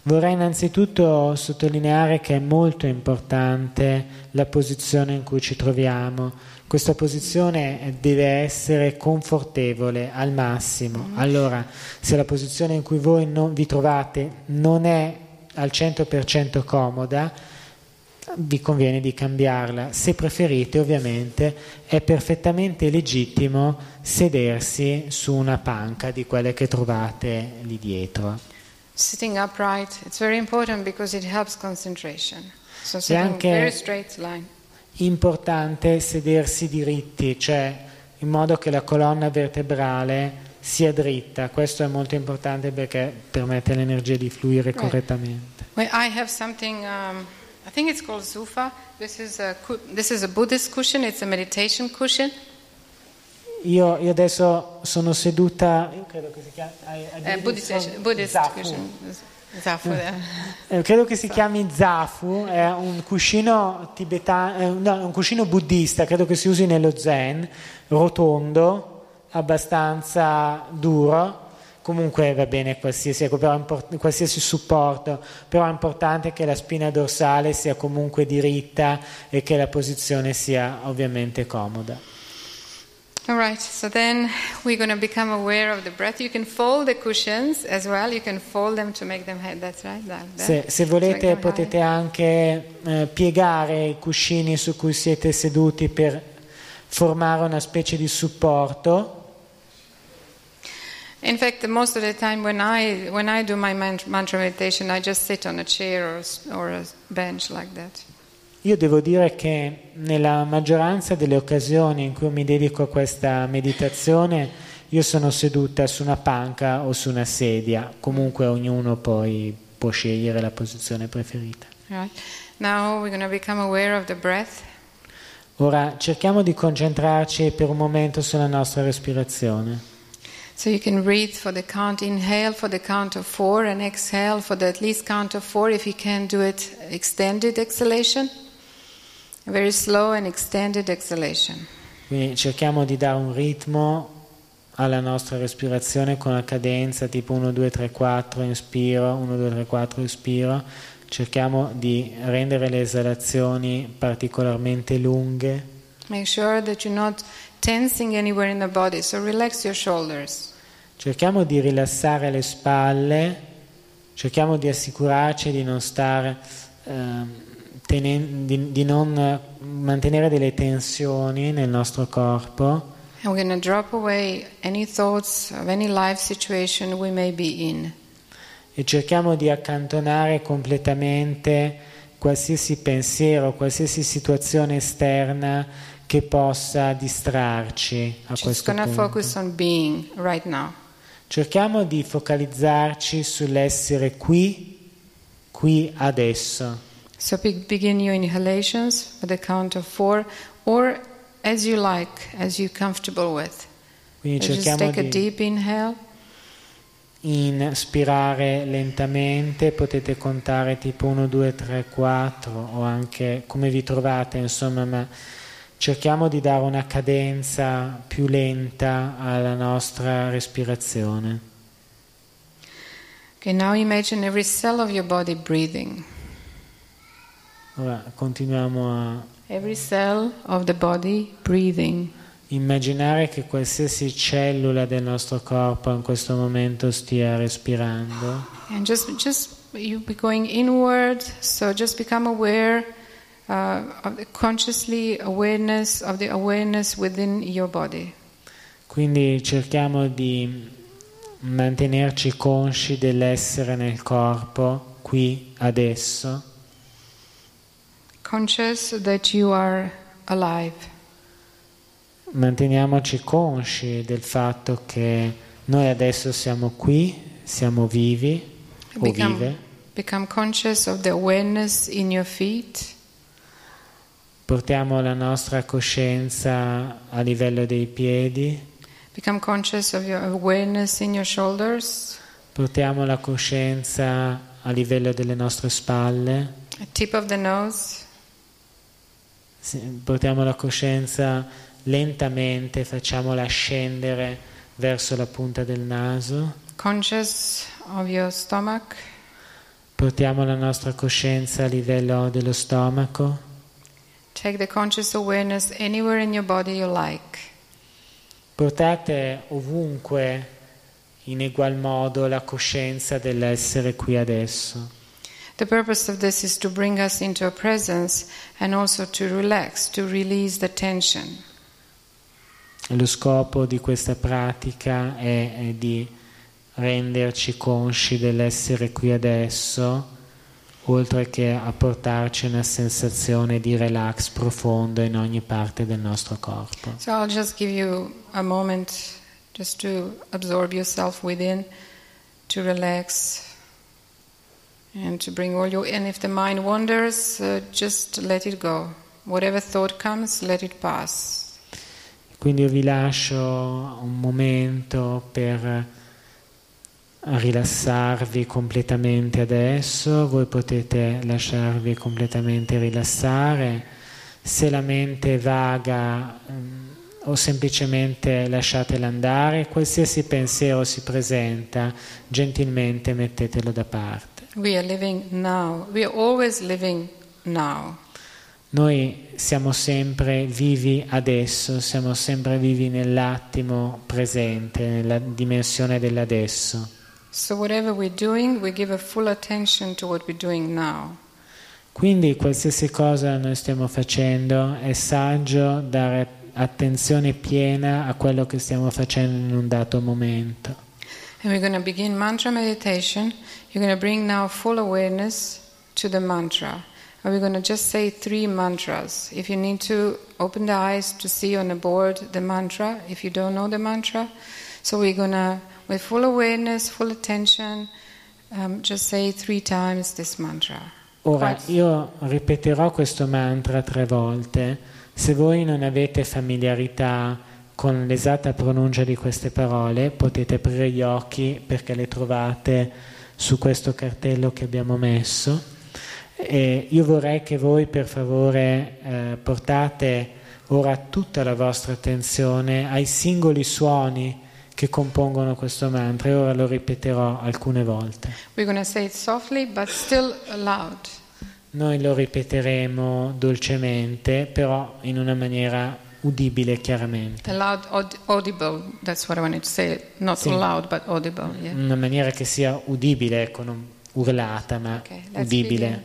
Vorrei innanzitutto sottolineare che è molto importante la posizione in cui ci troviamo. Questa posizione deve essere confortevole al massimo. Allora, se la posizione in cui voi vi trovate non è al 100% comoda, vi conviene di cambiarla. Se preferite, ovviamente, è perfettamente legittimo sedersi su una panca di quelle che trovate lì dietro. Sitting upright, it's very important because it helps concentration. So È sitting anche- very straight line. Importante sedersi diritti, cioè in modo che la colonna vertebrale sia dritta. Questo è molto importante perché permette all'energia di fluire correttamente. Well, I have something. Um, I think it's called Zufa. This is a this is a Buddhist cushion. It's a meditation cushion. Io, io adesso sono seduta, io credo che si chiami believe Buddhist, Zafu. uh, Eh, credo che si chiami Zafu, è un cuscino tibetano, no, un cuscino buddista, credo che si usi nello zen, rotondo, abbastanza duro. Comunque va bene qualsiasi, ecco, qualsiasi supporto, però è importante che la spina dorsale sia comunque diritta e che la posizione sia ovviamente comoda. All right. So then we're going to become aware of the breath. You can fold the cushions as well. You can fold them to make them head. That's right. That, that. Se, se volete potete high. anche eh, piegare i cuscini su cui siete seduti per formare una specie di supporto. In fact, most of the time when I when I do my man- mantra meditation, I just sit on a chair or or a bench like that. Io devo dire che nella maggioranza delle occasioni in cui mi dedico a questa meditazione, io sono seduta su una panca o su una sedia, comunque ognuno poi può scegliere la posizione preferita. Right. Ora cerchiamo di concentrarci per un momento sulla nostra respirazione. So you can breathe for the count, inhale for the count of four, and exhale for the at least count of four. If you can do it, extended exhalation, very slow and extended exhalation. Quindi cerchiamo di dare un ritmo alla nostra respirazione con la cadenza tipo 1, 2, 3, 4 inspiro, 1, 2, 3, 4 espiro. Cerchiamo di rendere le esalazioni particolarmente lunghe. Make sure that you're not tensing anywhere in the body. So relax your shoulders. Cerchiamo di rilassare le spalle, cerchiamo di assicurarci di non stare, ehm, tenen- di, di non mantenere delle tensioni nel nostro corpo. E cerchiamo di accantonare completamente qualsiasi pensiero, qualsiasi situazione esterna che possa distrarci a Just questo punto. focus on being right now. Cerchiamo di focalizzarci sull'essere qui, qui adesso. So be- begin your inhalations with the count of four, or as you like, as you're comfortable with. Quindi So just cerchiamo take a deep inhale. inspirare lentamente, potete contare tipo 1, 2, 3, 4 o anche come vi trovate, insomma, ma cerchiamo di dare una cadenza più lenta alla nostra respirazione. Okay, now imagine every cell of your body breathing. Ora continuiamo a Every cell of the body breathing. immaginare che qualsiasi cellula del nostro corpo in questo momento stia respirando. And just, just you be going inward, so just become aware uh, of the consciously awareness of the awareness within your body. Quindi cerchiamo di mantenerci consci dell'essere nel corpo, qui, adesso, Conscious that you are alive. manteniamoci consci del fatto che noi adesso siamo qui, siamo vivi o Become, vive, become conscious of the awareness in your feet. portiamo la nostra coscienza a livello dei piedi, Become conscious of your awareness in your shoulders, portiamo la coscienza a livello delle nostre spalle, tip of the nose, portiamo la coscienza lentamente, facciamola scendere verso la punta del naso, conscious of your stomach, portiamo la nostra coscienza a livello dello stomaco, take the conscious awareness anywhere in your body you like. portate ovunque in egual modo la coscienza dell'essere qui adesso. The purpose of this is to bring us into a presence and also to relax, to release the tension. Lo scopo di questa pratica è, è di renderci consci dell'essere qui adesso, oltre che a portarci una sensazione di relax profondo in ogni parte del nostro corpo. So I'll just give you a moment just to absorb yourself within, to relax, and to bring all your. And if the mind wanders, uh, just let it go. Whatever thought comes, let it pass. Quindi io vi lascio un momento per rilassarvi completamente adesso, voi potete lasciarvi completamente rilassare. Se la mente vaga mm, o semplicemente lasciatela andare, qualsiasi pensiero si presenta, gentilmente mettetelo da parte. We are living now. We are always living now. Noi siamo sempre vivi adesso, siamo sempre vivi nell'attimo presente, nella dimensione dell'adesso. So whatever we're doing, we give a full attention to what we're doing now. Quindi qualsiasi cosa noi stiamo facendo è saggio dare attenzione piena a quello che stiamo facendo in un dato momento. And we're going to begin mantra meditation. You're going to bring now full awareness to the mantra. And we're going to just say three mantras. If you need to, open the eyes to see on the board the mantra, if you don't know the mantra. So we're going to, with full awareness, full attention, um, just say three times this mantra. Ora io ripeterò questo mantra tre volte. Se voi non avete familiarità con l'esatta pronuncia di queste parole, potete aprire gli occhi perché le trovate su questo cartello che abbiamo messo. E io vorrei che voi per favore eh, portate ora tutta la vostra attenzione ai singoli suoni che compongono questo mantra e ora lo ripeterò alcune volte. We're going to say it softly but still loud. Noi lo ripeteremo dolcemente, però in una maniera udibile chiaramente, Loud, aud- audible. That's what I wanted to say. Not Sì. loud but audible. Yeah. in una maniera che sia udibile, ecco, non urlata, ma Okay, udibile.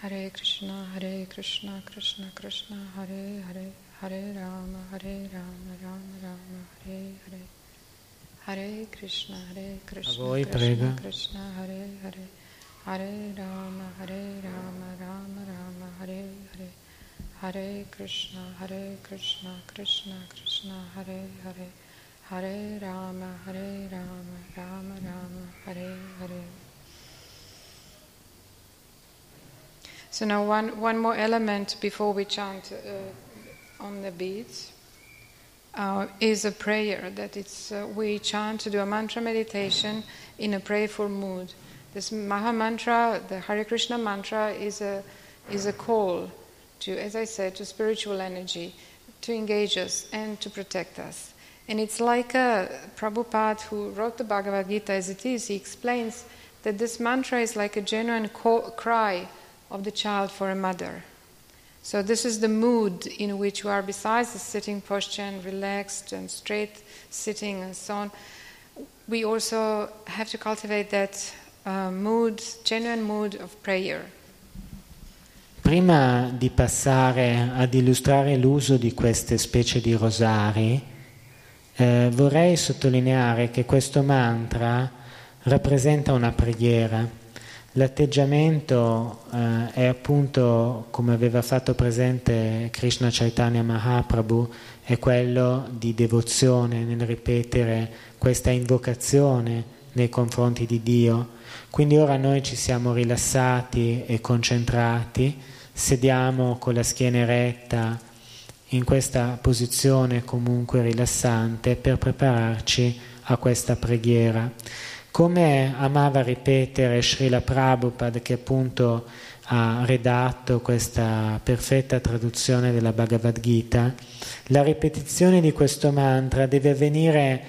Hare Krishna, Hare Krishna, Krishna Krishna, Hare Hare, Hare Rama, Hare Rama, Rama Rama, Hare Hare. Hare Krishna, Hare Krishna, voi, Krishna prego. Krishna, Hare Hare. Hare Rama, Hare Rama, Rama Rama, Hare Hare. Hare Krishna, Hare Krishna, Krishna Krishna, Hare Hare. Hare Rama, Hare Rama, Rama Rama, Hare Hare. So now one, one more element before we chant uh, on the beads uh, is a prayer that it's uh, we chant to do a mantra meditation in a prayerful mood. This Maha mantra, the Hare Krishna mantra, is a is a call to, as I said, to spiritual energy, to engage us and to protect us. And it's like a Prabhupada who wrote the Bhagavad Gita as it is. He explains that this mantra is like a genuine cry of the child for a mother. So this is the mood in which we are, besides the sitting posture and relaxed and straight sitting and so on. We also have to cultivate that uh, mood, genuine mood of prayer. Prima di passare ad illustrare l'uso di queste specie di rosari, eh, vorrei sottolineare che questo mantra rappresenta una preghiera. L'atteggiamento eh, è appunto, come aveva fatto presente Krishna Chaitanya Mahaprabhu, è quello di devozione nel ripetere questa invocazione nei confronti di Dio. Quindi ora noi ci siamo rilassati e concentrati, sediamo con la schiena eretta in questa posizione comunque rilassante per prepararci a questa preghiera. Come amava ripetere Srila Prabhupada, che appunto ha redatto questa perfetta traduzione della Bhagavad Gita, la ripetizione di questo mantra deve avvenire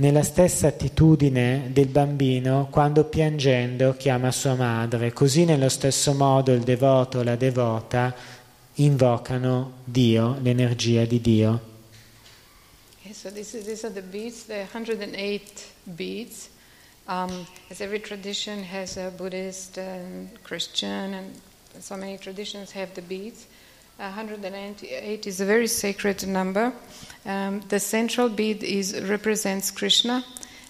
nella stessa attitudine del bambino quando piangendo chiama sua madre. Così nello stesso modo il devoto o la devota invocano Dio, l'energia di Dio. Okay, so this is, these are the beads, the 108 beads. Um, as every tradition has a Buddhist and Christian, and so many traditions have the beads. 198 is a very sacred number. Um, the central bead is represents Krishna,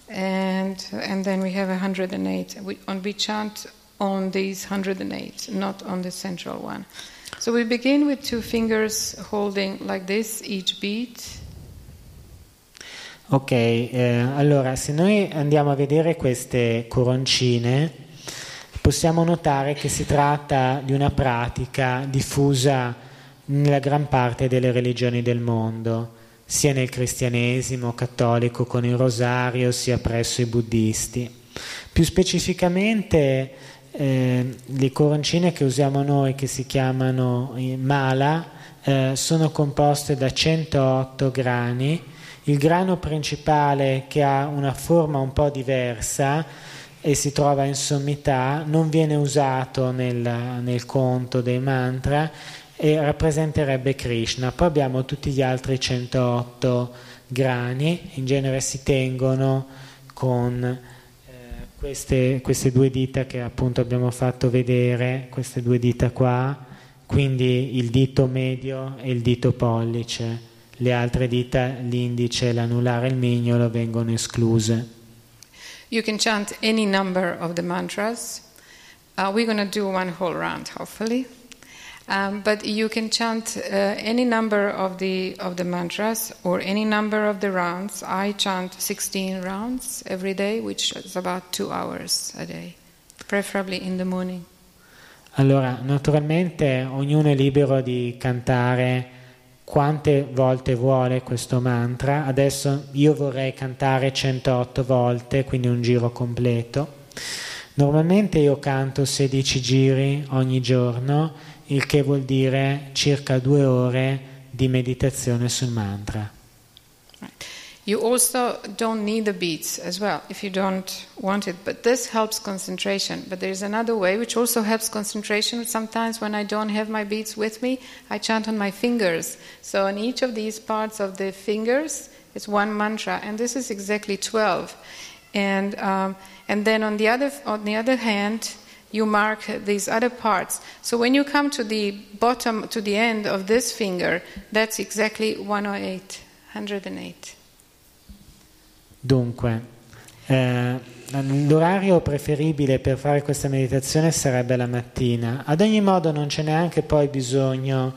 and and then we have 108. We, on we chant on these 108, not on the central one. So we begin with two fingers holding like this each bead. Ok, eh, allora se noi andiamo a vedere queste coroncine, possiamo notare che si tratta di una pratica diffusa nella gran parte delle religioni del mondo, sia nel cristianesimo cattolico con il rosario, sia presso i buddisti. Più specificamente eh, le coroncine che usiamo noi, che si chiamano mala, eh, sono composte da 108 grani. Il grano principale, che ha una forma un po' diversa e si trova in sommità, non viene usato nel, nel conto dei mantra e rappresenterebbe Krishna. Poi abbiamo tutti gli altri 108 grani, in genere si tengono con queste, queste due dita che appunto abbiamo fatto vedere, queste due dita qua, quindi il dito medio e il dito pollice. Le altre dita, l'indice, l'anulare e il mignolo, vengono escluse. You can chant any number of the mantras. Uh, we're going to do one whole round, hopefully. Um, but you can chant uh, any number of the of the mantras or any number of the rounds. I chant 16 rounds every day, which is about two hours a day, preferably in the morning. Allora, naturalmente ognuno è libero di cantare quante volte vuole questo mantra. Adesso io vorrei cantare 108 volte, quindi un giro completo. Normalmente io canto 16 giri ogni giorno il che vuol dire circa due ore di meditazione sul mantra. You also don't need the beats as well if you don't want it, but this helps concentration. But there's another way which also helps concentration. Sometimes when I don't have my beats with me, I chant on my fingers. So on each of these parts of the fingers, it's one mantra, and this is exactly 12. And, um, and then on the, other, on the other hand, you mark these other parts. So when you come to the bottom, to the end of this finger, that's exactly 108, 108. Dunque, eh, l'orario preferibile per fare questa meditazione sarebbe la mattina. Ad ogni modo non c'è neanche poi bisogno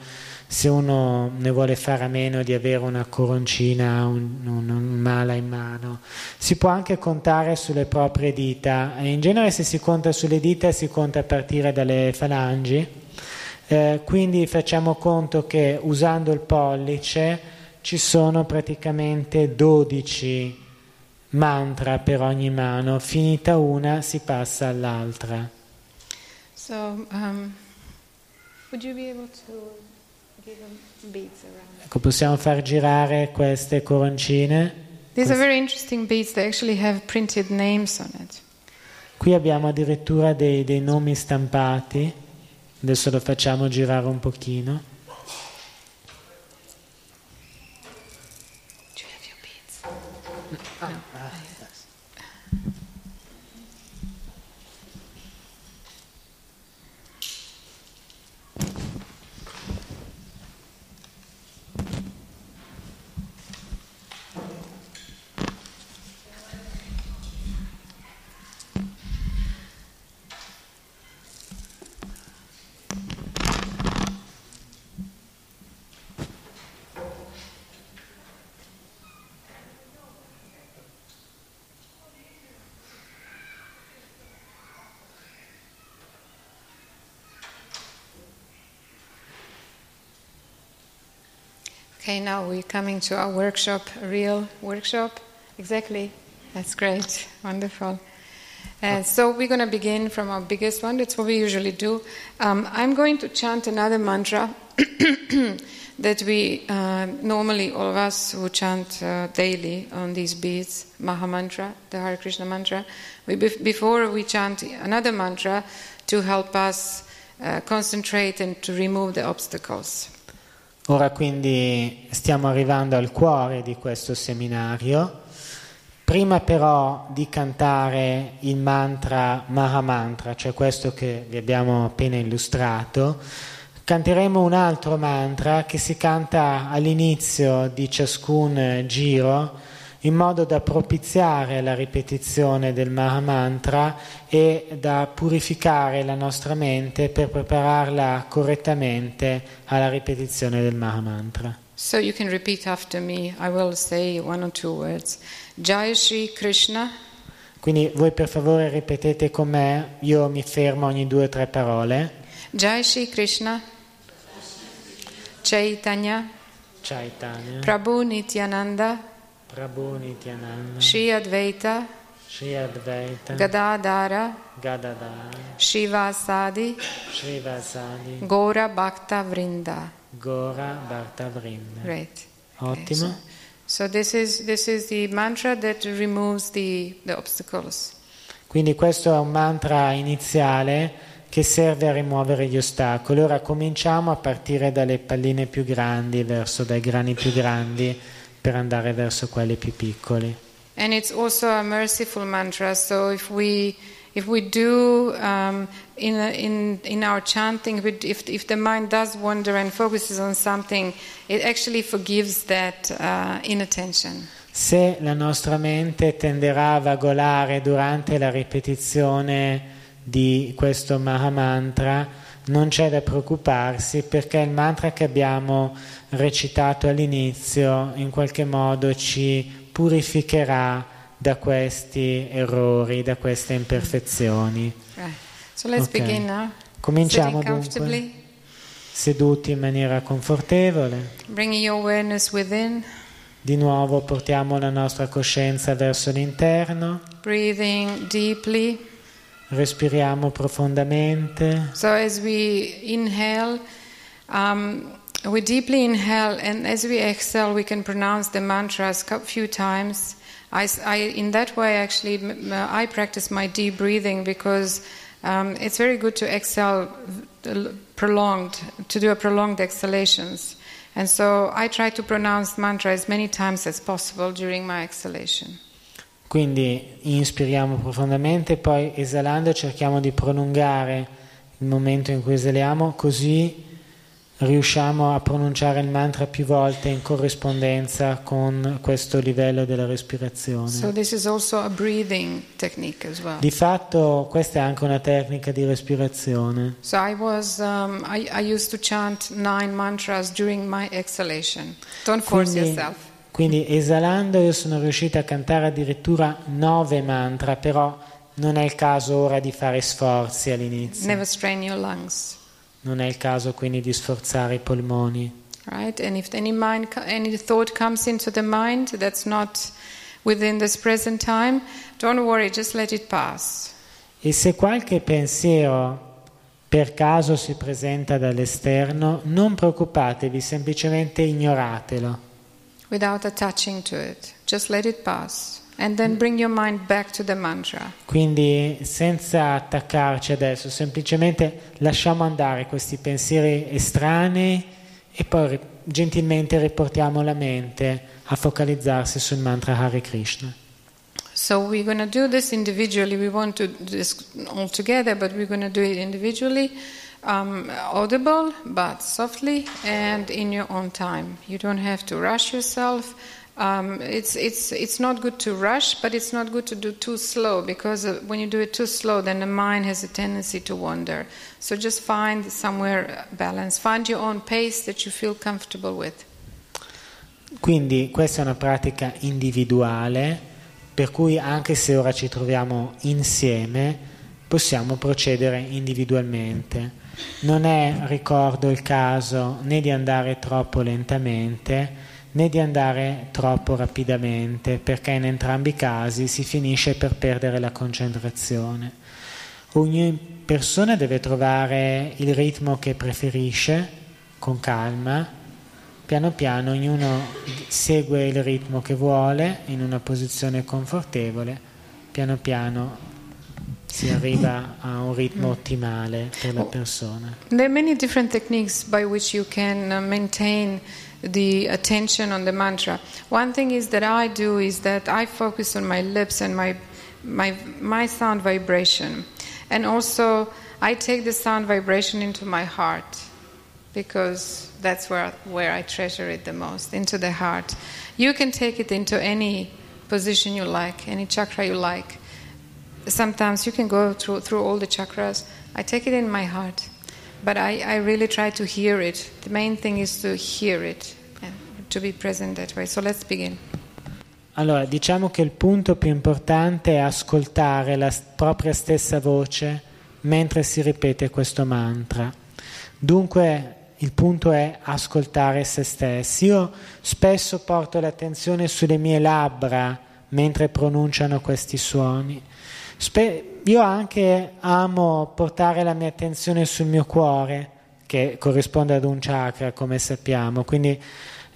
se uno ne vuole fare a meno di avere una coroncina, un, un, un, mala in mano, si può anche contare sulle proprie dita. In genere se si conta sulle dita si conta a partire dalle falangi, eh, quindi facciamo conto che usando il pollice ci sono praticamente 12 mantra per ogni mano, finita una si passa all'altra. So, um, would you be able to Ecco, possiamo far girare queste coroncine. Qui abbiamo addirittura dei, dei nomi stampati. Adesso lo facciamo girare un pochino. Okay, now we're coming to our workshop, real workshop. Exactly. That's great. Wonderful. Uh, so we're going to begin from our biggest one. That's what we usually do. Um, I'm going to chant another mantra that we uh, normally all of us who chant uh, daily on these beads, Maha Mantra, the Hare Krishna mantra. We, before we chant another mantra to help us uh, concentrate and to remove the obstacles. Ora quindi stiamo arrivando al cuore di questo seminario. Prima però di cantare il mantra Mahamantra, cioè questo che vi abbiamo appena illustrato, canteremo un altro mantra che si canta all'inizio di ciascun giro in modo da propiziare la ripetizione del Mahamantra e da purificare la nostra mente per prepararla correttamente alla ripetizione del Mahamantra. So you can repeat after me. I will say one or two words. Jai Shri Krishna. Quindi voi per favore ripetete con me, io mi fermo ogni due o tre parole. Jai Shri Krishna. Chaitanya. Chaitanya, Prabhu Nityananda. Prabhu Nityananda, Shri Advaita. Shri Advaita, Gadadara. Gadadara, Shivasadi. Srivasadi, Gora Bhakta Vrinda. Gora Bhaktavrinda. Great. Ottimo. So this is this is the mantra that removes the, the obstacles. Quindi questo è un mantra iniziale che serve a rimuovere gli ostacoli. Ora cominciamo a partire dalle palline più grandi, verso dai grani più grandi, per andare verso quelli più piccoli. And it's also a merciful mantra. So if we if we do um, in, in in our chanting, if if the mind does wander and focuses on something, it actually forgives that uh, inattention. Se la nostra mente tenderà a vagolare durante la ripetizione di questo Mahamantra, non c'è da preoccuparsi perché il mantra che abbiamo recitato all'inizio in qualche modo ci purificherà da questi errori, da queste imperfezioni. Right. So let's Okay. begin now. Cominciamo Sitting dunque seduti in maniera confortevole. bringing your awareness within, Di nuovo portiamo la nostra coscienza verso l'interno, breathing deeply. Respiriamo profondamente. So as we inhale, um, we deeply inhale, and as we exhale, we can pronounce the mantras a few times. I, I- in that way, actually, I practice my deep breathing because um, it's very good to exhale prolonged, to do a prolonged exhalations. And so I try to pronounce mantra as many times as possible during my exhalation. Quindi inspiriamo profondamente, poi esalando cerchiamo di prolungare il momento in cui esaliamo, così riusciamo a pronunciare il mantra più volte in corrispondenza con questo livello della So respirazione. this is also a breathing technique as well. Di fatto questa è anche una tecnica di respirazione. So I was, um, I, I used to chant nine mantras during my exhalation. Don't force Quindi, yourself. Quindi esalando io sono riuscita a cantare addirittura nove mantra, però non è il caso ora di fare sforzi all'inizio. Never strain your lungs, Non è il caso quindi di sforzare i polmoni. right? And if any mind, any thought comes into the mind that's not within this present time, don't worry, just let it pass. E se qualche pensiero per caso si presenta dall'esterno, non preoccupatevi, semplicemente ignoratelo. Without attaching to it, just let it pass, and then bring your mind back to the mantra. Quindi senza attaccarci adesso, semplicemente lasciamo andare questi pensieri estranei e poi gentilmente riportiamo la mente a focalizzarsi sul mantra Hare Krishna. So we're going to do this individually. We want to do this all together, but we're going to do it individually, um, audible, but softly and in your own time. You don't have to rush yourself. Um, it's, it's, it's not good to rush, but it's not good to do too slow because uh, when you do it too slow, then the mind has a tendency to wander. So just find somewhere balance. Find your own pace that you feel comfortable with. Quindi questa è una pratica individuale, per cui anche se ora ci troviamo insieme, possiamo procedere individualmente. Non è, ricordo, il caso né di andare troppo lentamente né di andare troppo rapidamente, perché in entrambi i casi si finisce per perdere la concentrazione. Ogni persona deve trovare il ritmo che preferisce, con calma, piano piano ognuno segue il ritmo che vuole in una posizione confortevole, piano piano si arriva a un ritmo ottimale per la persona. There are many different techniques by which you can uh, maintain the attention on the mantra. One thing is that I do is that I focus on my lips and my my my sound vibration, and also I take the sound vibration into my heart because that's where where I treasure it the most into the heart. You can take it into any position you like, any chakra you like. Sometimes you can go through through all the chakras. I take it in my heart but I, I, really try to hear it. The main thing is to hear it and to be present that way. So let's begin. Allora, diciamo che il punto più importante è ascoltare la propria stessa voce mentre si ripete questo mantra. Dunque, il punto è ascoltare se stessi. Io spesso porto l'attenzione sulle mie labbra mentre pronunciano questi suoni. Io anche amo portare la mia attenzione sul mio cuore, che corrisponde ad un chakra, come sappiamo, quindi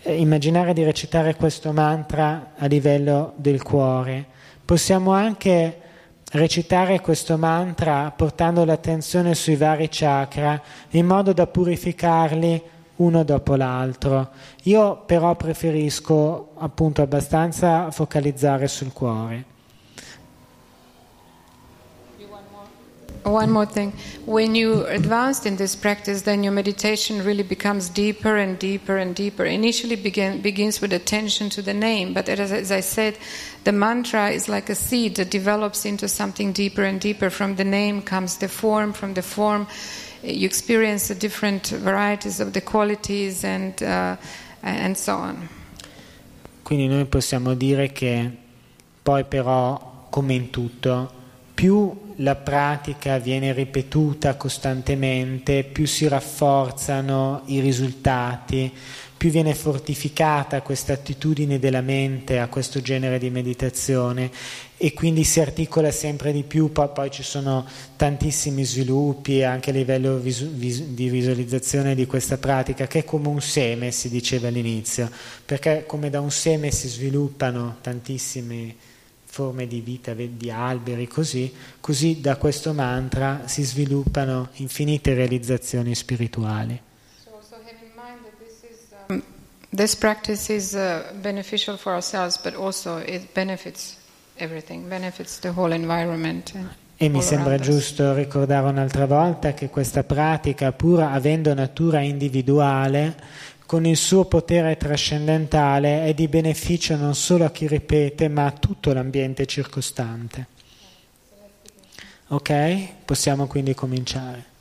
eh, immaginare di recitare questo mantra a livello del cuore. Possiamo anche recitare questo mantra portando l'attenzione sui vari chakra in modo da purificarli uno dopo l'altro. Io però preferisco appunto abbastanza focalizzare sul cuore. One more thing. When you advanced in this practice, then your meditation really becomes deeper and deeper and deeper. Initially begin, begins with attention to the name, but as, as, I said, the mantra is like a seed that develops into something deeper and deeper. From the name comes the form, from the form you experience the different varieties of the qualities and, uh, and so on. Quindi noi possiamo dire che poi però, come in tutto, più la pratica viene ripetuta costantemente, più si rafforzano i risultati, più viene fortificata questa attitudine della mente a questo genere di meditazione e quindi si articola sempre di più, poi, poi ci sono tantissimi sviluppi anche a livello visu, vis, di visualizzazione di questa pratica che è come un seme, si diceva all'inizio, perché come da un seme si sviluppano tantissimi forme di vita, di alberi, così, così da questo mantra si sviluppano infinite realizzazioni spirituali. Um, this practice is uh, beneficial for ourselves, but also it benefits everything, benefits the whole environment. E mi sembra giusto ricordare un'altra volta che questa pratica, pur avendo natura individuale, con il suo potere trascendentale è di beneficio non solo a chi ripete, ma a tutto l'ambiente circostante. Ok? Possiamo quindi cominciare.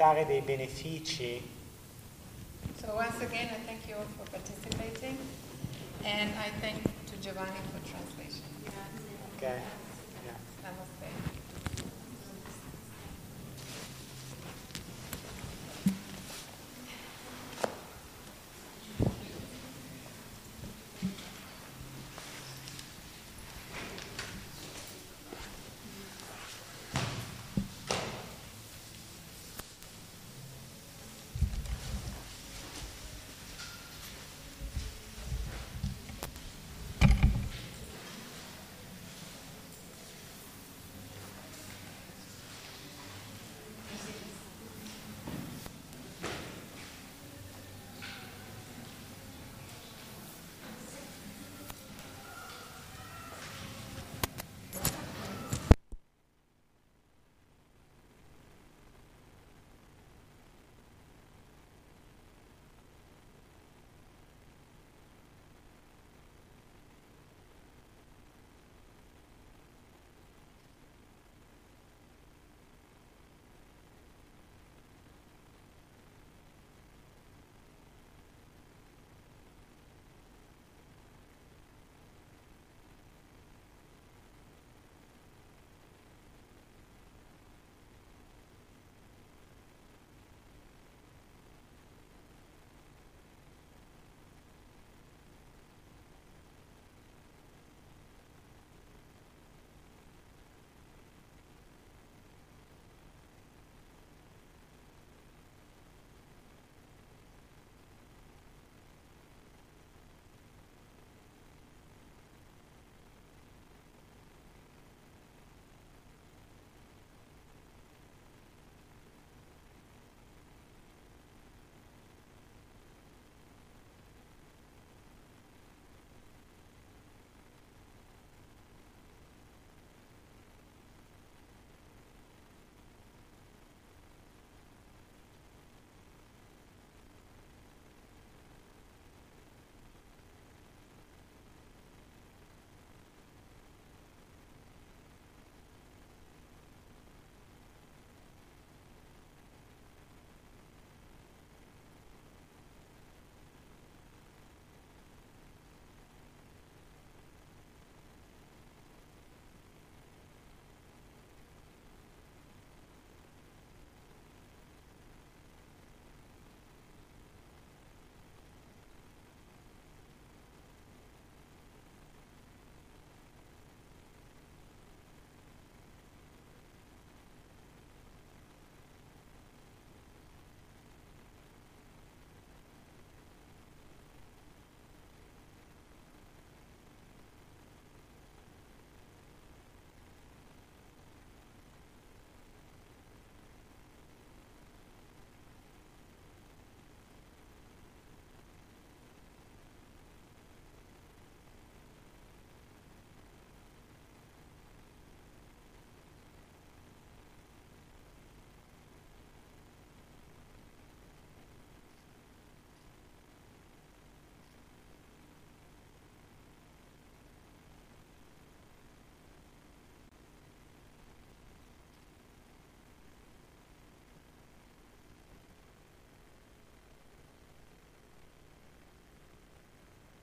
Portare dei benefici